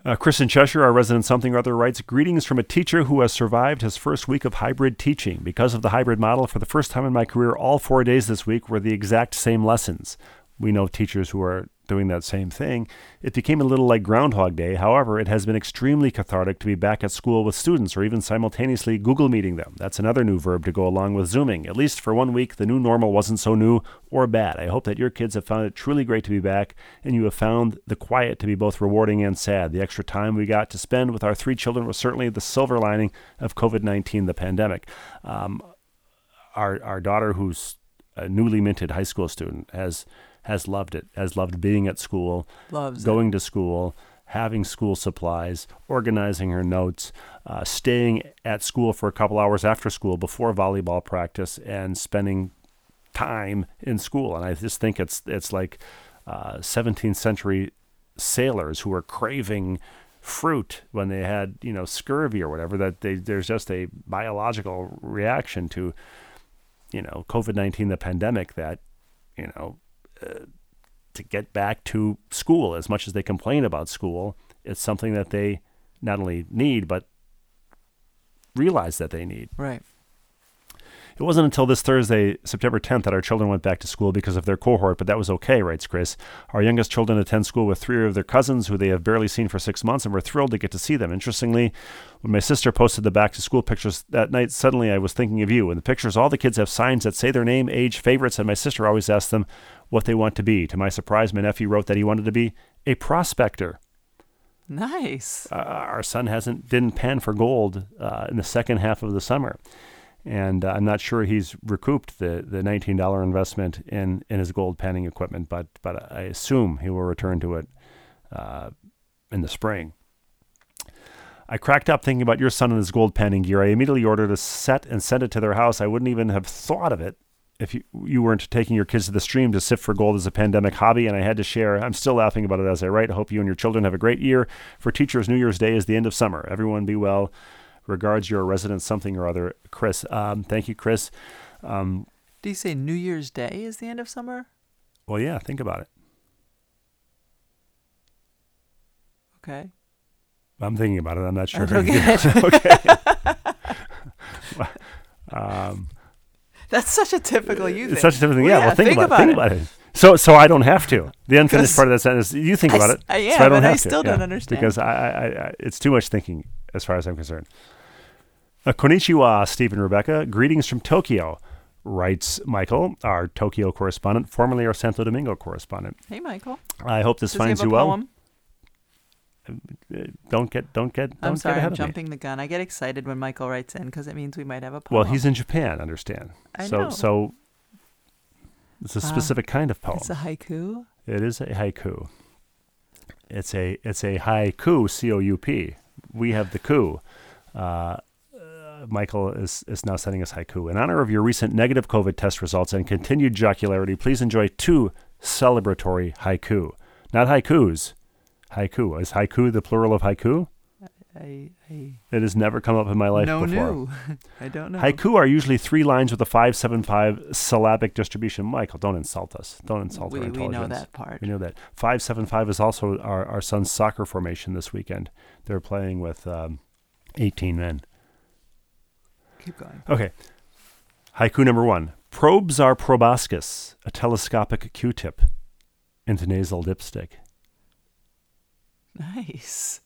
Uh, Chris in Cheshire, our resident something or other, writes Greetings from a teacher who has survived his first week of hybrid teaching. Because of the hybrid model, for the first time in my career, all four days this week were the exact same lessons. We know teachers who are doing that same thing. It became a little like Groundhog Day. However, it has been extremely cathartic to be back at school with students or even simultaneously Google meeting them. That's another new verb to go along with Zooming. At least for one week, the new normal wasn't so new or bad. I hope that your kids have found it truly great to be back and you have found the quiet to be both rewarding and sad. The extra time we got to spend with our three children was certainly the silver lining of COVID 19, the pandemic. Um, our, our daughter, who's a newly minted high school student, has has loved it, has loved being at school, Loves it. going to school, having school supplies, organizing her notes, uh, staying at school for a couple hours after school before volleyball practice, and spending time in school. And I just think it's it's like uh, 17th century sailors who were craving fruit when they had you know scurvy or whatever. That they, there's just a biological reaction to you know COVID 19, the pandemic, that you know to get back to school as much as they complain about school it's something that they not only need but realize that they need Right. it wasn't until this Thursday, September 10th, that our children went back to school because of their cohort, but that was okay, writes Chris. Our youngest children attend school with three of their cousins who they have barely seen for six months, and we're thrilled to get to see them. Interestingly, when my sister posted the back to school pictures that night, suddenly I was thinking of you. In the pictures, all the kids have signs that say their name, age, favorites, and my sister always asks them what they want to be. To my surprise, my nephew wrote that he wanted to be a prospector Nice. uh, our son hasn't didn't pan for gold uh, in the second half of the summer, and uh, I'm not sure he's recouped the the nineteen dollar investment in in his gold panning equipment, but but I assume he will return to it uh, in the spring. I cracked up thinking about your son and his gold panning gear. I immediately ordered a set and sent it to their house. I wouldn't even have thought of it if you, you weren't taking your kids to the stream to sift for gold as a pandemic hobby, and I had to share. I'm still laughing about it as I write. I hope you and your children have a great year. For teachers, New Year's Day is the end of summer. Everyone be well. Regards, your resident something or other, Chris. Um, thank you, Chris. Um, Do you say New Year's Day is the end of summer? well, yeah, think about it. Okay. I'm thinking about it. I'm not sure. Okay. okay. um, That's such a typical you thing. it's such a typical thing. Well, yeah, well, think, think about, it. Think about about it. So, so I don't have to. The unfinished part of that sentence. You think I about s- it. I- yeah, so I don't but I have to. still don't yeah, understand. because I, I, I, it's too much thinking as far as I'm concerned. Uh, konnichiwa, Steve and Rebecca. Greetings from Tokyo, writes Michael, our Tokyo correspondent, formerly our Santo Domingo correspondent. Hey, Michael. I hope this Does finds have you well. poem? Don't get, don't get, don't I'm get sorry, ahead I'm of me. jumping the gun. I get excited when Michael writes in because it means we might have a poem. Well, he's in Japan. Understand? I so, know. so it's a specific kind of poem. It's a haiku. It is a haiku. It's a it's a haiku, C O U P. We have the coup. Uh, uh, Michael is, is now sending us haiku. In honor of your recent negative COVID test results and continued jocularity, please enjoy two celebratory haiku. Not haikus. Haiku. Is haiku the plural of haiku? I, I It has never come up in my life no before. new. I don't know. Haiku are usually three lines with a 575 syllabic distribution. Michael, don't insult us. Don't insult we, our we intelligence. know that part. We know that. 575 is also our, our son's soccer formation this weekend. They're playing with um, 18 men. Keep going. Okay. Haiku number one Probes are proboscis, a telescopic q tip into nasal dipstick. Nice.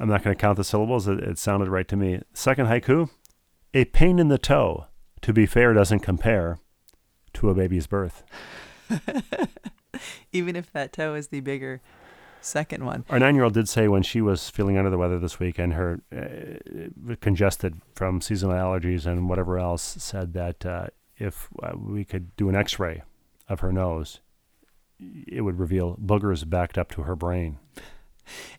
I'm not going to count the syllables. It, it sounded right to me. Second haiku A pain in the toe, to be fair, doesn't compare to a baby's birth. Even if that toe is the bigger second one. Our nine year old did say when she was feeling under the weather this week and her uh, congested from seasonal allergies and whatever else, said that uh, if uh, we could do an x ray of her nose, it would reveal boogers backed up to her brain.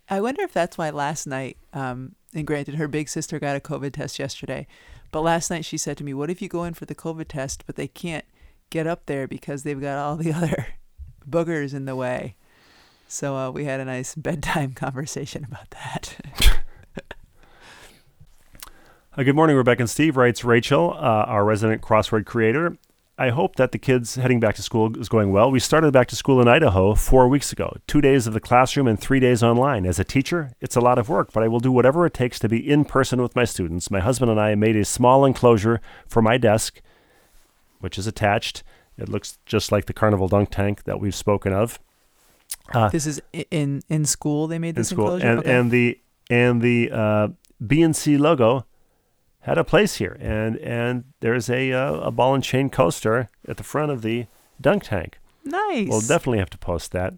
I wonder if that's why last night, um, and granted, her big sister got a COVID test yesterday, but last night she said to me, What if you go in for the COVID test, but they can't get up there because they've got all the other boogers in the way? So uh, we had a nice bedtime conversation about that. Uh, good morning, Rebecca and Steve, writes Rachel, uh, our resident crossword creator. I hope that the kids heading back to school is going well. We started back to school in Idaho four weeks ago, two days of the classroom and three days online. As a teacher, it's a lot of work, but I will do whatever it takes to be in person with my students. My husband and I made a small enclosure for my desk, which is attached. It looks just like the carnival dunk tank that we've spoken of. Uh, this is in in school. They made this in school, enclosure? and Okay. and the and the uh, BNC logo had a place here, and and there's a uh, a ball and chain coaster at the front of the dunk tank. nice. We'll definitely have to post that.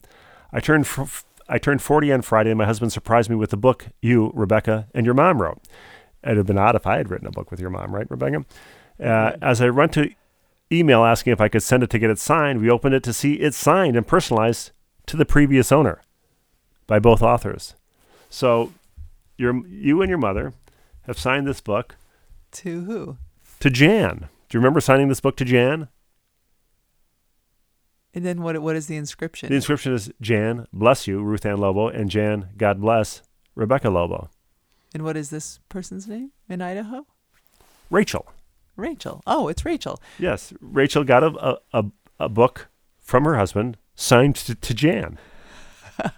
I turned f- I turned 40 on Friday, and my husband surprised me with the book you, Rebecca, and your mom wrote. It'd have been odd if I had written a book with your mom, right, Rebecca? Uh, as I run to email asking if I could send it to get it signed, we opened it to see it signed and personalized to the previous owner by both authors. So, your you and your mother have signed this book to who? to Jan. Do you remember signing this book to Jan? And then what? What is the inscription? The inscription is Jan, bless you, Ruth Ann Lobo, and Jan, God bless, Rebecca Lobo. and what is this person's name in Idaho? Rachel. Rachel. Oh, it's Rachel. Yes, Rachel got a, a, a, book from her husband signed to, to Jan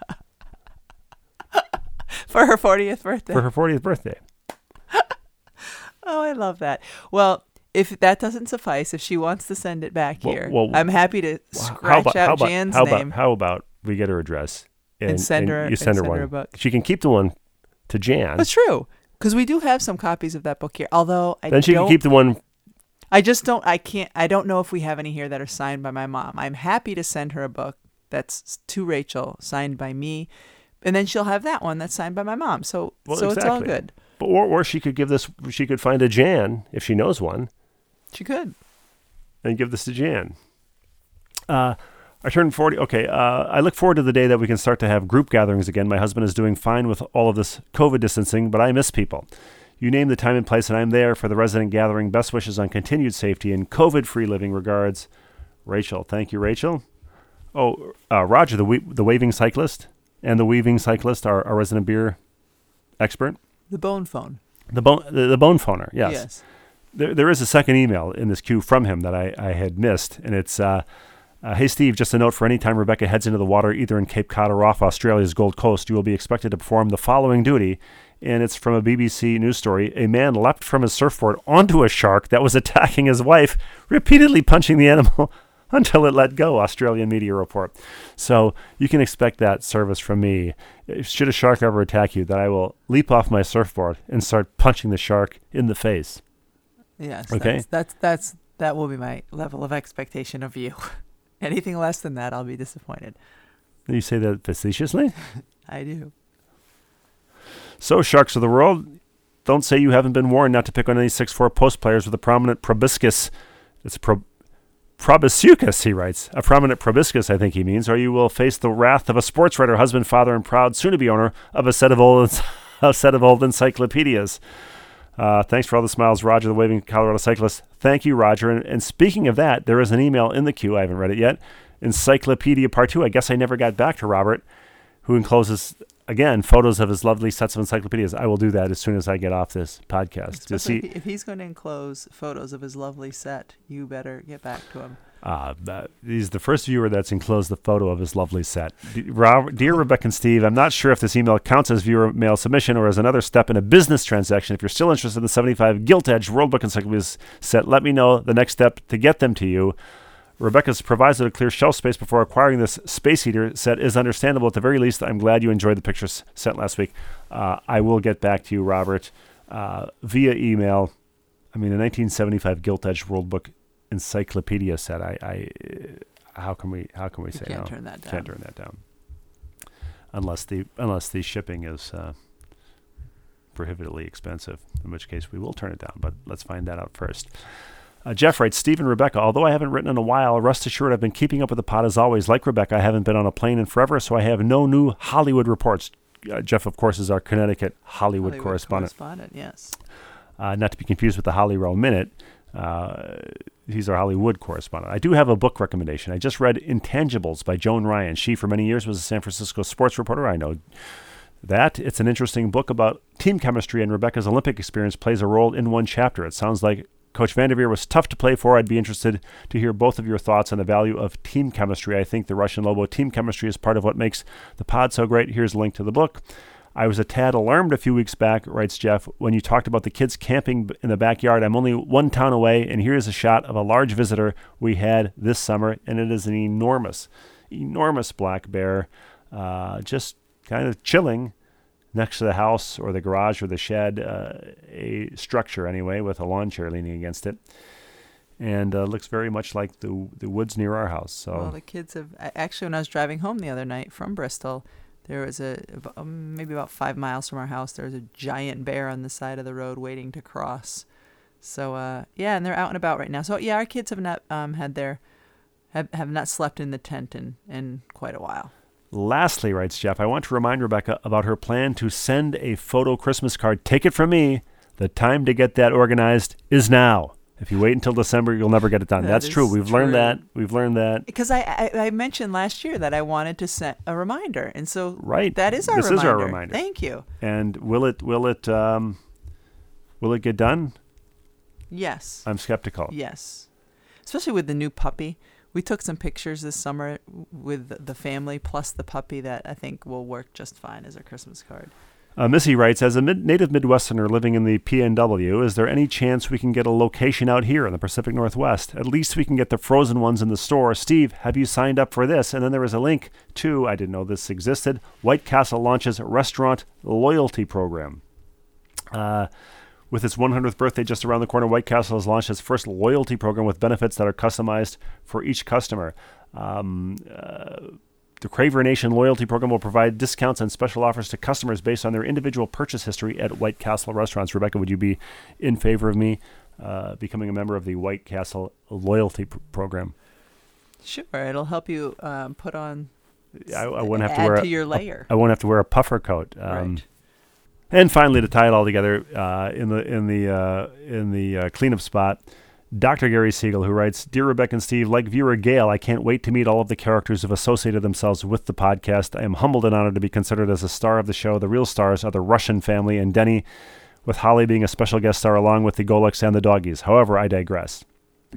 For her 40th birthday. for her 40th birthday. Oh, I love that. Well, if that doesn't suffice, if she wants to send it back Well- here, well, I'm happy to scratch out Jan's how name. How about we get her address and, send her- you and send her send one. her a book. She can keep the one to Jan. That's true, because we do have some copies of that book here. Although I then she can keep the one. I just don't. I can't. I don't know if we have any here that are signed by my mom. I'm happy to send her a book that's to Rachel, signed by me, and then she'll have that one that's signed by my mom. So, Well, so it's all good. But, or, or she could give this. She could find a Jan if she knows one. She could. and give this to Jan. Uh, I turned 40. Okay. Uh, I look forward to the day that we can start to have group gatherings again. My husband is doing fine with all of this COVID distancing, but I miss people. You name the time and place, and I'm there for the resident gathering. Best wishes on continued safety and COVID free living. Regards, Rachel. Thank you, Rachel. Oh, uh, Roger, the, we- the waving cyclist and the weaving cyclist, our, our resident beer expert. The bone phone. The bone, the, the bone phoner, yes Yes. there, there is a second email in this queue from him that I, I had missed, and it's uh, uh, Hey Steve, just a note for any time Rebecca heads into the water, either in Cape Cod or off Australia's Gold Coast, you will be expected to perform the following duty. And it's from a BBC news story. A man leapt from his surfboard onto a shark that was attacking his wife, repeatedly punching the animal until it let go, Australian media report. So you can expect that service from me. Should a shark ever attack you, that I will leap off my surfboard and start punching the shark in the face. Yes. Okay. That's, that's that's that will be my level of expectation of you. Anything less than that, I'll be disappointed. You say that facetiously? I do. So, sharks of the world, don't say you haven't been warned not to pick on any 6'4 post players with a prominent proboscis. It's a pro- proboscis, he writes. A prominent proboscis, I think he means, or you will face the wrath of a sports writer, husband, father, and proud soon to be owner of a set of old, a set of old encyclopedias. Uh, thanks for all the smiles, Roger, the waving Colorado cyclist. Thank you, Roger. And, and speaking of that, there is an email in the queue. I haven't read it yet. Encyclopedia Part 2. I guess I never got back to Robert, who encloses, again, photos of his lovely sets of encyclopedias. I will do that as soon as I get off this podcast. To see, if, he- if he's going to enclose photos of his lovely set, you better get back to him. uh, he's the first viewer that's enclosed the photo of his lovely set. Dear Rebecca and Steve, I'm not sure if this email counts as viewer mail submission or as another step in a business transaction. If you're still interested in the 75 Gilt Edge World Book Encyclopedias set, let me know the next step to get them to you. Rebecca's proviso to clear shelf space before acquiring this space heater set is understandable. At the very least, I'm glad you enjoyed the pictures sent last week. Uh, I will get back to you, Robert, uh, via email. I mean, the 1975 Gilt Edge World Book Encyclopedia set. I, I how can we how can we You say can't no? turn that down. Can't turn that down. Unless the unless the shipping is uh, prohibitively expensive, in which case we will turn it down. But let's find that out first. Uh, Jeff writes, Steve and Rebecca, although I haven't written in a while, rest assured I've been keeping up with the pod as always. Like Rebecca, I haven't been on a plane in forever, so I have no new Hollywood reports. Uh, Jeff, of course, is our Connecticut Hollywood, Hollywood correspondent. correspondent, yes. Uh, not to be confused with the Holly Row Minute. Uh, he's our Hollywood correspondent. I do have a book recommendation. I just read Intangibles by Joan Ryan. She, for many years, was a San Francisco sports reporter. I know that. It's an interesting book about team chemistry, and Rebecca's Olympic experience plays a role in one chapter. It sounds like Coach VanDerveer was tough to play for. I'd be interested to hear both of your thoughts on the value of team chemistry. I think the Rushin Lobo team chemistry is part of what makes the pod so great. Here's a link to the book. I was a tad alarmed a few weeks back, writes Jeff, when you talked about the kids camping in the backyard. I'm only one town away, and here's a shot of a large visitor we had this summer, and it is an enormous, enormous black bear, uh, just kind of chilling next to the house or the garage or the shed, uh, a structure anyway, with a lawn chair leaning against it. And uh, looks very much like the the woods near our house. So Well, the kids have actually. When I was driving home the other night from Bristol, there was a um, maybe about five miles from our house. There was a giant bear on the side of the road waiting to cross. So uh, yeah, and they're out and about right now. So yeah, our kids have not um, had their have, have not slept in the tent in in quite a while. Lastly, writes Jeff, I want to remind Rebecca about her plan to send a photo Christmas card. Take it from me. The time to get that organized is now. If you wait until December, you'll never get it done. That That's true. We've learned that. We've learned that. Because I, I I mentioned last year that I wanted to set a reminder, and so Right. that is our This is our reminder. Thank you. And will it will it um, will it get done? Yes. I'm skeptical. Yes. Especially with the new puppy. We took some pictures this summer with the family plus the puppy that I think will work just fine as a Christmas card. Uh, Missy writes, as a mid- native Midwesterner living in the PNW, is there any chance we can get a location out here in the Pacific Northwest? At least we can get the frozen ones in the store. Steve, have you signed up for this? And then there was a link to, I didn't know this existed, White Castle launches restaurant loyalty program. Uh, with its 100th birthday just around the corner, White Castle has launched its first loyalty program with benefits that are customized for each customer. Um, uh, the Craver Nation loyalty program will provide discounts and special offers to customers based on their individual purchase history at White Castle restaurants. Rebecca, would you be in favor of me uh, becoming a member of the White Castle loyalty pr- program? Sure, it'll help you um, put on. I, I wouldn't have to add wear to a, your layer. I won't have to wear a puffer coat. Um, right. And finally, to tie it all together, uh, in the in the uh, in the uh, cleanup spot, Dr. Gary Siegel, who writes, "Dear Rebecca and Steve, like viewer Gail, I can't wait to meet all of the characters who have associated themselves with the podcast. I am humbled and honored to be considered as a star of the show. The real stars are the Rushin family and Denny, with Holly being a special guest star along with the Goleks and the doggies. However, I digress."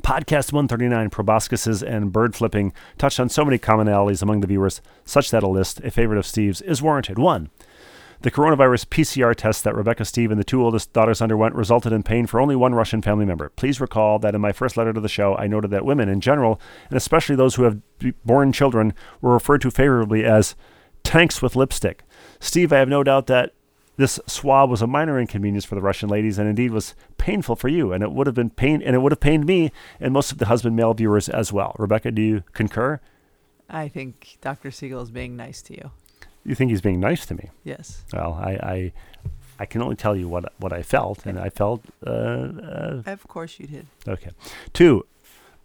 Podcast 139, proboscises and bird flipping, touched on so many commonalities among the viewers, such that a list, a favorite of Steve's, is warranted. One, the coronavirus PCR test that Rebecca, Steve, and the two oldest daughters underwent resulted in pain for only one Rushin family member. Please recall that in my first letter to the show, I noted that women in general, and especially those who have born children, were referred to favorably as tanks with lipstick. Steve, I have no doubt that this swab was a minor inconvenience for the Rushin ladies, and indeed was painful for you, and it would have been pain, and it would have pained me and most of the husband male viewers as well. Rebecca, do you concur? I think Dr. Siegel is being nice to you. You think he's being nice to me? Yes. Well, I, I, I can only tell you what what I felt, and I felt uh, uh, Of course you did. okay. Two.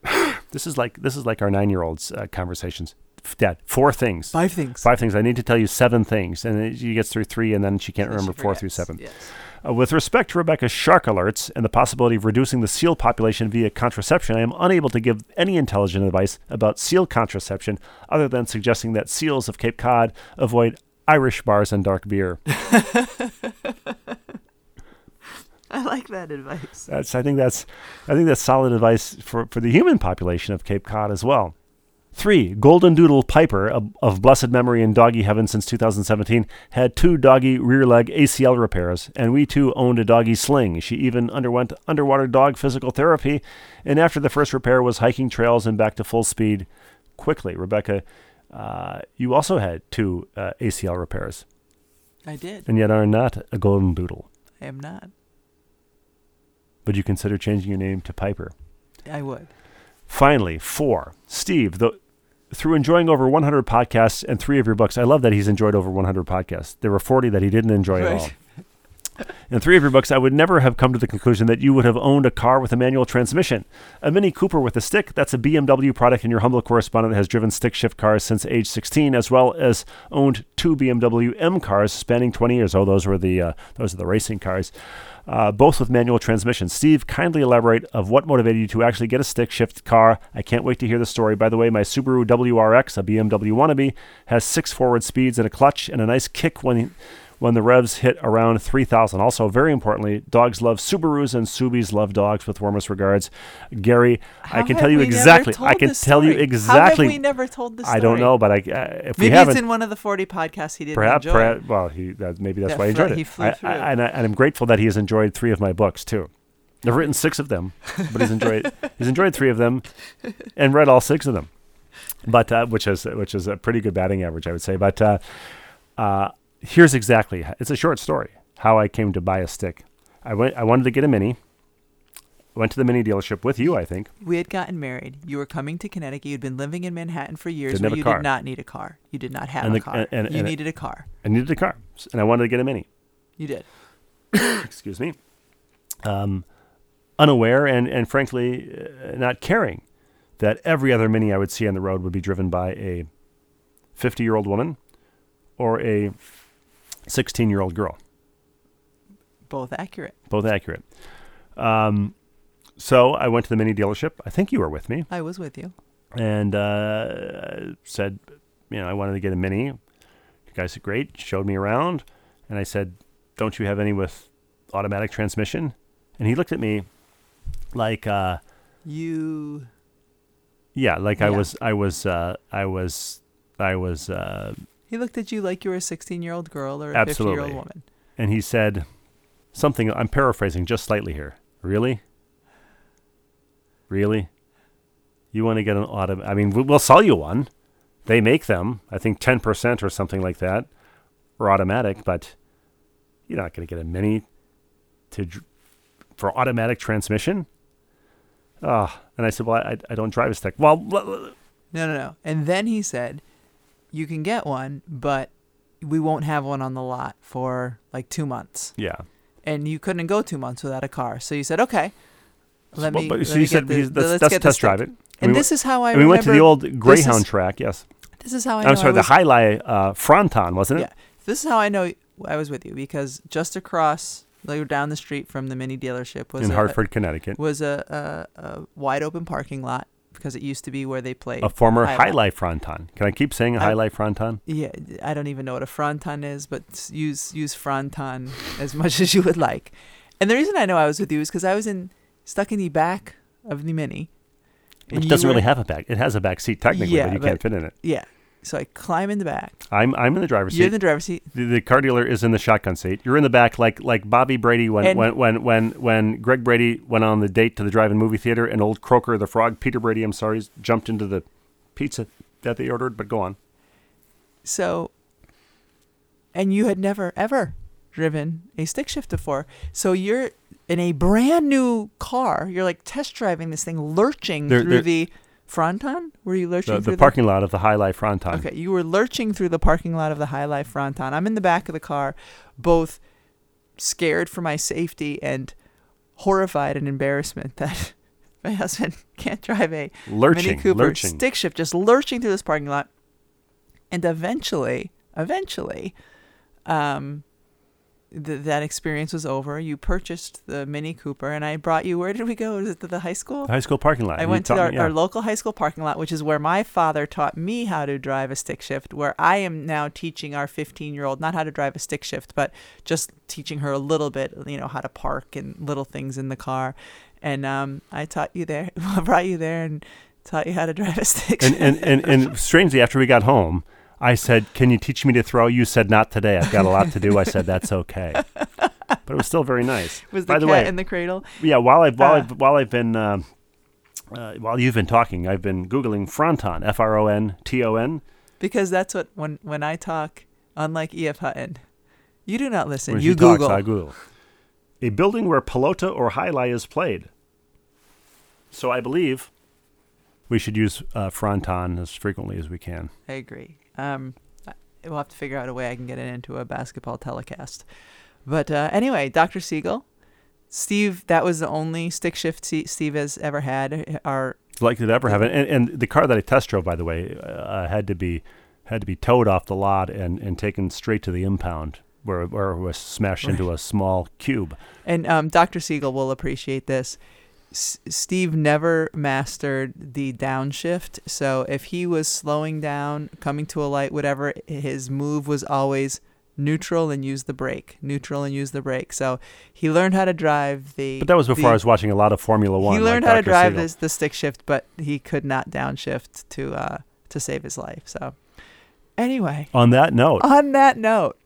this is like this is like our nine year olds uh, conversations. Dad, four things. Five things. Five things. I need to tell you seven things, and then she gets through three, and then she can't So she remember four through seven. Yes. Uh, with respect to Rebecca's shark alerts and the possibility of reducing the seal population via contraception, I am unable to give any intelligent advice about seal contraception other than suggesting that seals of Cape Cod avoid Irish bars and dark beer. I like that advice. That's I think that's I think that's solid advice for, for the human population of Cape Cod as well. Three, Golden Doodle Piper, of, of blessed memory in doggy heaven since 2017, had two doggy rear leg ACL repairs, and we too owned a doggy sling. She even underwent underwater dog physical therapy, and after the first repair was hiking trails and back to full speed quickly. Rebecca, uh, you also had two uh, ACL repairs, I did. and yet are not a Golden Doodle. I am not. Would you consider changing your name to Piper? I would. Finally, four, Steve, the, through enjoying over 100 podcasts and three of your books, I love that he's enjoyed over 100 podcasts. There were 40 that he didn't enjoy at all. In three of your books, I would never have come to the conclusion that you would have owned a car with a manual transmission. A Mini Cooper with a stick, that's a BMW product, and your humble correspondent has driven stick shift cars since age 16, as well as owned two BMW M cars spanning 20 years. Oh, those were the uh, those are the racing cars. Uh, both with manual transmissions. Steve, kindly elaborate of what motivated you to actually get a stick shift car. I can't wait to hear the story. By the way, my Subaru WRX, a BMW wannabe, has six forward speeds and a clutch and a nice kick when when the revs hit around 3,000. Also, very importantly, dogs love Subarus and Subis love dogs. With warmest regards, Gary. How I can tell you exactly. I can tell you exactly. How have we never told this Story? I don't know, but I uh, if we Maybe haven't, it's in one of the 40 podcasts he didn't perhaps, enjoy. perhaps well, he that, maybe that's That why he fl- enjoyed he it. flew I, through. I, and, I, and I'm grateful that he has enjoyed three of my books too. I've written six of them, but he's enjoyed he's enjoyed three of them, and read all six of them. But uh, which is which is a pretty good batting average, I would say. But uh, uh, here's exactly it's a short story how I came to buy a stick. I went I wanted to get a mini. Went to the mini dealership with you, I think. We had gotten married. You were coming to Connecticut. You'd been living in Manhattan for years Didn't a you car. did not need a car. You did not have And a the- car. and- and- you needed a car. I needed a car, and I wanted to get a mini. You did. excuse me, um, unaware and, and frankly uh, not caring that every other Mini I would see on the road would be driven by a 50 year old woman or a 16 year old girl. Both accurate. Both accurate. Um, so I went to the Mini dealership. I think you were with me I was with you. and uh, said, you know, I wanted to get a Mini. You guys said, great. Showed me around. And I said, don't you have any with automatic transmission? And he looked at me like, uh, You. yeah, like I was, I was, uh, I was, I was, uh, He looked at you like you were a 16 year old girl or a 50 year old woman. and he said something. I'm paraphrasing just slightly here. Really? Really? You want to get an auto? I mean, we- we'll sell you one. They make them. I think ten percent or something like that, or automatic. But you're not going to get a mini to for automatic transmission. Ah, and I said, well, I, I don't drive a stick. Well, No, no, no. And then he said, you can get one, but we won't have one on the lot for like two months. yeah. And you couldn't go two months without a car. So you said, okay. Let Well, me. but, so you said the- the- let's, let's test drive it. And we this is how I and we went to the old Greyhound is- track. Yes. This is how I know I'm I sorry, the was- Jai Alai uh, Fronton, wasn't it? Yeah. This is how I know I was with you because just across, like down the street from the mini dealership was in a, Hartford, Connecticut. was a, a, a wide open parking lot because it used to be where they played A former High High Life. Fronton. Can I keep saying a I- High Life Fronton? Yeah, I don't even know what a fronton is, but use use fronton as much as you would like. And the reason I know I was with you is because I was in stuck in the back of the mini. Which doesn't really have a back. It has a back seat technically, Yeah, but you but- can't fit in it. Yeah, so I climb in the back. I'm I'm in the driver's seat. You're seat. in the driver's seat. the, the car dealer is in the shotgun seat. You're in the back, like like Bobby Brady when And- when, when when when Greg Brady went on the date to the drive-in movie theater, and old Croker the frog, Peter Brady, I'm sorry, jumped into the pizza that they ordered. But go on. So, and you had never ever driven a stick shift before. So you're in a brand new car. You're like test driving this thing, lurching There- through there- the fronton. Were you lurching The, through the parking lot of the High Life Fronton. Okay, you were lurching through the parking lot of the High Life Fronton. I'm in the back of the car, both scared for my safety and horrified and embarrassment that my husband can't drive a Lurching, Mini Cooper lurching. stick shift, just lurching through this parking lot. And eventually, eventually, um, th- that experience was over. You purchased the Mini Cooper, and I brought you. Where did we go? Was it to the high school? The high school parking lot. I You went to our, me- our local high school parking lot, which is where my father taught me how to drive a stick shift. Where I am now teaching our 15 year old not how to drive a stick shift, but just teaching her a little bit, you know, how to park and little things in the car. And um, I taught you there, I brought you there, and taught you how to drive a stick and, shift. and, and, and strangely, after we got home, I said, "Can you teach me to throw?" You said, "Not today. I've got a lot to do." I said, "That's okay," but it was still very nice. was the By the cat way, in the cradle? yeah. While I've while Ah. I've while I've been uh, uh, while you've been talking, I've been googling Fronton, F R O N T O N. Because that's what when when I talk, unlike E.F. Hutton, you do not listen. When you she talks, Google. I Google. A building where pelota or jai alai is played. So I believe we should use uh, Fronton as frequently as we can. I agree. Um, I- we'll have to figure out a way I can get it into a basketball telecast. But uh, anyway, Dr. Siegel, Steve, that was the only stick shift Steve has ever had. Our Likely to ever have. And, and the car that I test drove, by the way, uh, had to be had to be towed off the lot and, and taken straight to the impound, where where it was smashed into a small cube. and um, Dr. Siegel will appreciate this. S- Steve never mastered the downshift, so if he was slowing down, coming to a light, whatever, his move was always neutral and use the brake, neutral and use the brake. So he learned how to drive the. But that was before the- I was watching a lot of Formula One. He like learned how to drive this the stick shift, but he could not downshift to uh to save his life. So anyway, On that note, on that note,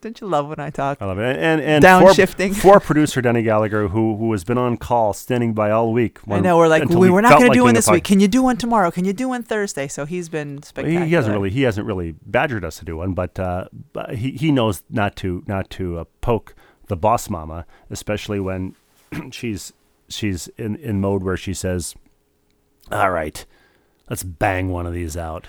don't you love when I talk? I love it. And and, and Downshifting. For, for producer Denny Gallagher, who who has been on call, standing by all week. I know we're like we, we're not going to do doing one this week. Can you do one tomorrow? Can you do one Thursday? So he's been He, spectacular. he hasn't really he hasn't really badgered us to do one, but uh, he he knows not to not to uh, poke the boss mama, especially when she's she's in in mode where she says, "All right, let's bang one of these out."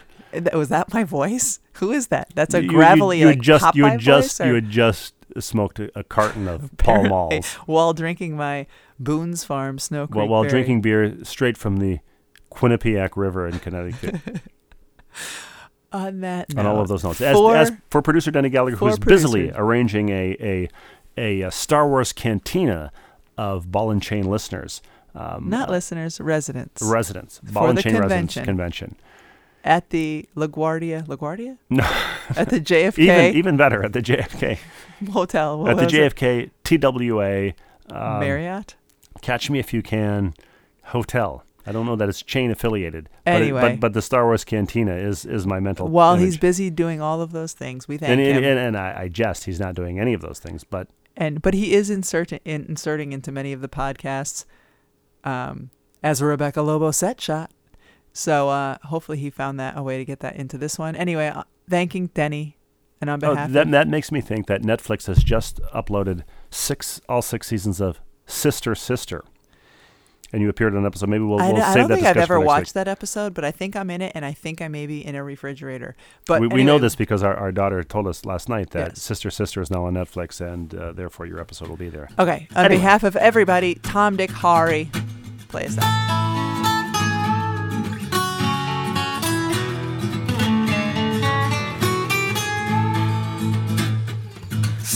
Was that my voice? Who is that? That's a You- you- gravelly you, like just you Popeye had just voice, you had just smoked a, a carton of Pall Malls while drinking my Boone's Farm Snow Creek. while, while Berry. drinking beer straight from the Quinnipiac River in Connecticut. on that on all of those notes. As, for- as for producer Denny Gallagher, for who's busily arranging a, a a a Star Wars cantina of ball and chain listeners, um, not uh, listeners, residents residents, For ball and the chain residents convention. At the LaGuardia, LaGuardia, No, at the JFK even even better at the JFK hotel. What at the? JFK TWA um, Marriott. Catch Me If You Can hotel. I don't know that it's chain affiliated, but, it- Anyway. but but the Star Wars cantina is is my mental. While image. he's busy doing all of those things, we thank and, him. and, and, and I, I jest he's not doing any of those things, but and but he is inserting in, inserting into many of the podcasts um, as a Rebecca Lobo set shot. So uh, hopefully he found that a way to get that into this one. Anyway, uh, thanking Denny, and on Oh, behalf that of that makes me think that Netflix has just uploaded six all six seasons of Sister Sister, and you appeared on an episode. Maybe we'll, I, we'll I save don't that think I've ever watched week. that episode, but I think I'm in it, and I think I may be in a refrigerator. But we, we know this because our, our daughter told us last night that Yes. Sister Sister is now on Netflix, and uh, therefore your episode will be there. Okay, on Anyway. behalf of everybody, Tom, Dick, Hari, play us out.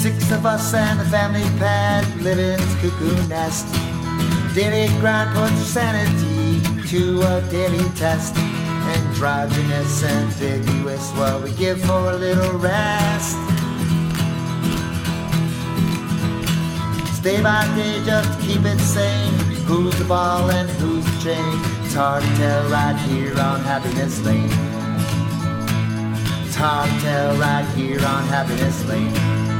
Six of us and the family pet live in this cuckoo nest. Daily grind puts sanity to a daily test. Androgynous, and ambiguous, what we give for a little rest. Day by day, just keep it sane. Who's the ball and who's the chain? It's hard to tell right here on Happiness Lane. It's hard to tell right here on Happiness Lane.